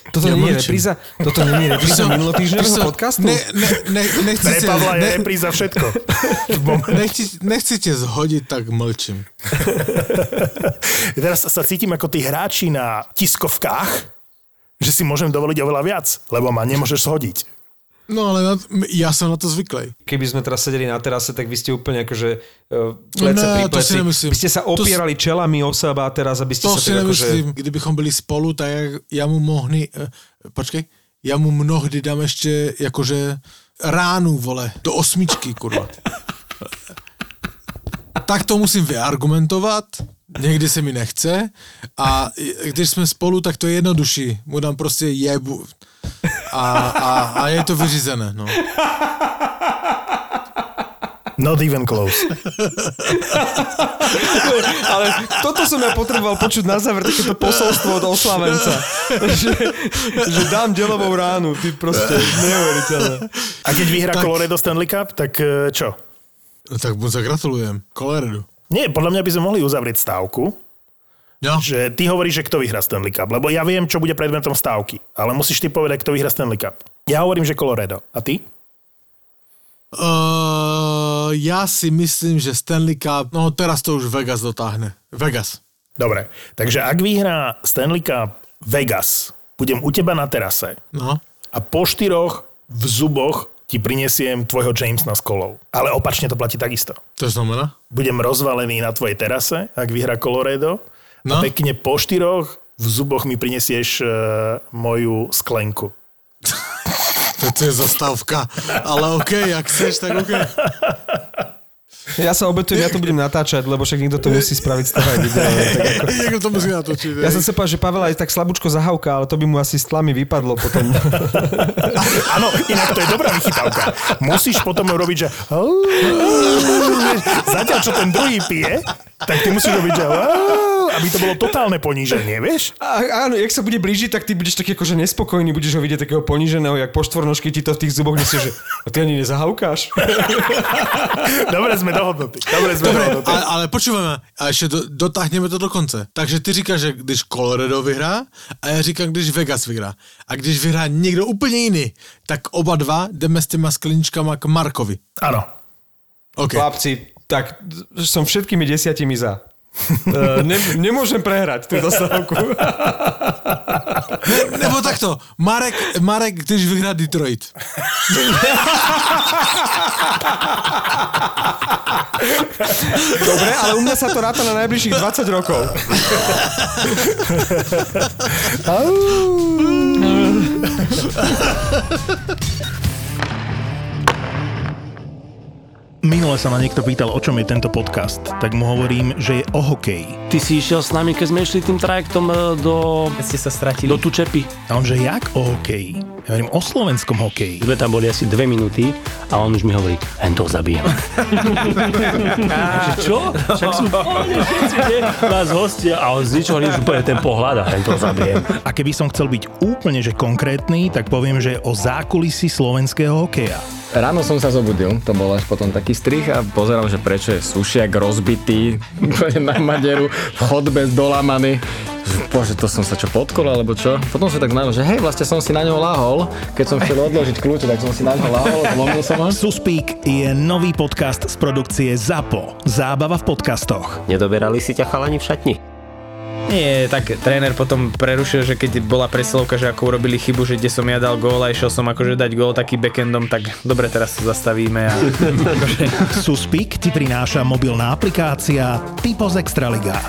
Toto Ja nie je repríza, toto nie je repríza minulotýždňového podcastu? Ne, ne, ne, nechci, Pre Pavla je ne, repríza všetko. [laughs] nechci, nechci tě zhodit, tak mlčím. [laughs] Teraz sa cítim ako tí hráči na tiskovkách, že si môžem dovoliť oveľa viac, lebo ma nemôžeš shodiť. No ale na, já jsem na to zvyklý. Keby sme teraz sedeli na terase, tak vy ste úplne akože uh, plece Ne, pri to si nemyslím. By ste sa To opierali čelami o seba teraz, aby ste To sa si tak nemyslím. akože... Kdybychom byli spolu, tak jak já mu mohli, eh, počkej, já mu mnohdy dám ještě jakože ránu, vole, do osmičky, kurva. tak to musím vyargumentovat, někdy se mi nechce a když jsme spolu, tak to je jednodušší. Mu dám prostě jebu a, a, a je to vyřízené, no. Not even close. [laughs] Ale toto som ja potreboval počuť na záver, takéto posolstvo od oslavenca. že, že dám delovou ránu, ty proste neuveriteľné. A keď vyhrá Tak- Colorado Stanley Cup, tak eh, čo? no tak mu zagratulujem. Colorado. Nie, podľa mňa by sme mohli uzavrieť stávku No. Že ty hovoríš, že kto vyhrá Stanley Cup, lebo ja viem, čo bude predmetom stávky, ale musíš ty povedať, kto vyhrá Stanley Cup. Ja hovorím, že Colorado. A ty? Uh, ja si myslím, že Stanley Cup, no teraz to už Vegas dotáhne. Vegas. Dobre, takže ak vyhrá Stanley Cup Vegas, budem u teba na terase No. a po štyroch v zuboch ti prinesiem tvojho Jamesa s kolou. Ale opačne to platí takisto. To znamená? Budem rozvalený na tvojej terase, ak vyhrá Colorado. No. A pekne po štyroch v zuboch mi prinesieš uh, moju sklenku. [laughs] To je zastávka. Ale OK, ak chceš, tak OK. Ja sa obetujem, ja to budem natáčať, lebo však niekto to musí spraviť z toho aj video. Ako... [laughs] Niekto to musí natočiť. Ja som sa povedal, že Pavel aj tak slabúčko zahauka, ale to by mu asi s tlami vypadlo potom. [laughs] Áno, inak to je dobrá vychytávka. Musíš potom robiť, že... Zatiaľ, čo ten druhý pije, tak ty musíš robiť, že... Aby to bolo totálne poníženie, vieš? A, áno, jak sa bude blížiť, tak ty budeš taký akože nespokojný, budeš ho vidieť takého poníženého, jak po štvornožky ti to v tých zuboch nesie, že a ty ani nezahaukáš. [laughs] Dobre sme dohodnutí. Dobre sme Dobre, dohodnutí. ale, ale počúvame, a ešte do, dotáhneme to do konce. Takže ty říkáš, že když Colorado vyhrá, a já říkám, když Vegas vyhrá. A když vyhrá někdo úplně jiný, tak oba dva jdeme s těma skleničkama k Markovi. Áno. OK. Chlapci, tak som všetkými desiatimi za. E, ne, nemôžem prehrať túto stavku. Nebo takto, Marek, Marek, když vyhrá Detroit. Dobre, ale u mňa sa to ráta na najbližších 20 rokov. [laughs] Minule sa ma niekto pýtal, o čom je tento podcast, tak mu hovorím, že je o hokeji. Ty si išiel s nami, keď sme išli tým trajektom e, do, Ste sa stratili. do Tučepy. A on, že jak o hokeji? Ja hovorím o slovenskom hokeji. Sme tam boli asi dve minúty a on už mi hovorí, hen to zabijem. [laughs] čo? Však sú všetci, nie? Nás hostia a on z ničoho nič úplne ten pohľad a hen to zabijem. A keby som chcel byť úplne že konkrétny, tak poviem, že o zákulisí slovenského hokeja. Ráno som sa zobudil, to bol až potom taký strich a pozeral, že prečo je sušiak rozbitý [laughs] na maderu, v chodbe zdolamaný. Bože, to som sa čo podkol, alebo čo? Potom som tak znamenal, že hej, vlastne som si na ňo láhol. Keď som chcel odložiť kľúče, tak som si na ňo láhol, zlomil som ho. Suspeak je nový podcast z produkcie ZAPO. Zábava v podcastoch. Nedoberali si ťa chalani v šatni? Nie, tak tréner potom prerušil, že keď bola presilovka, že ako urobili chybu, že kde som ja dal gól a išiel som akože dať gól taký backendom, tak dobre, teraz sa zastavíme a [laughs] Suspeak ti prináša mobilná aplikácia Typo z Extraliga.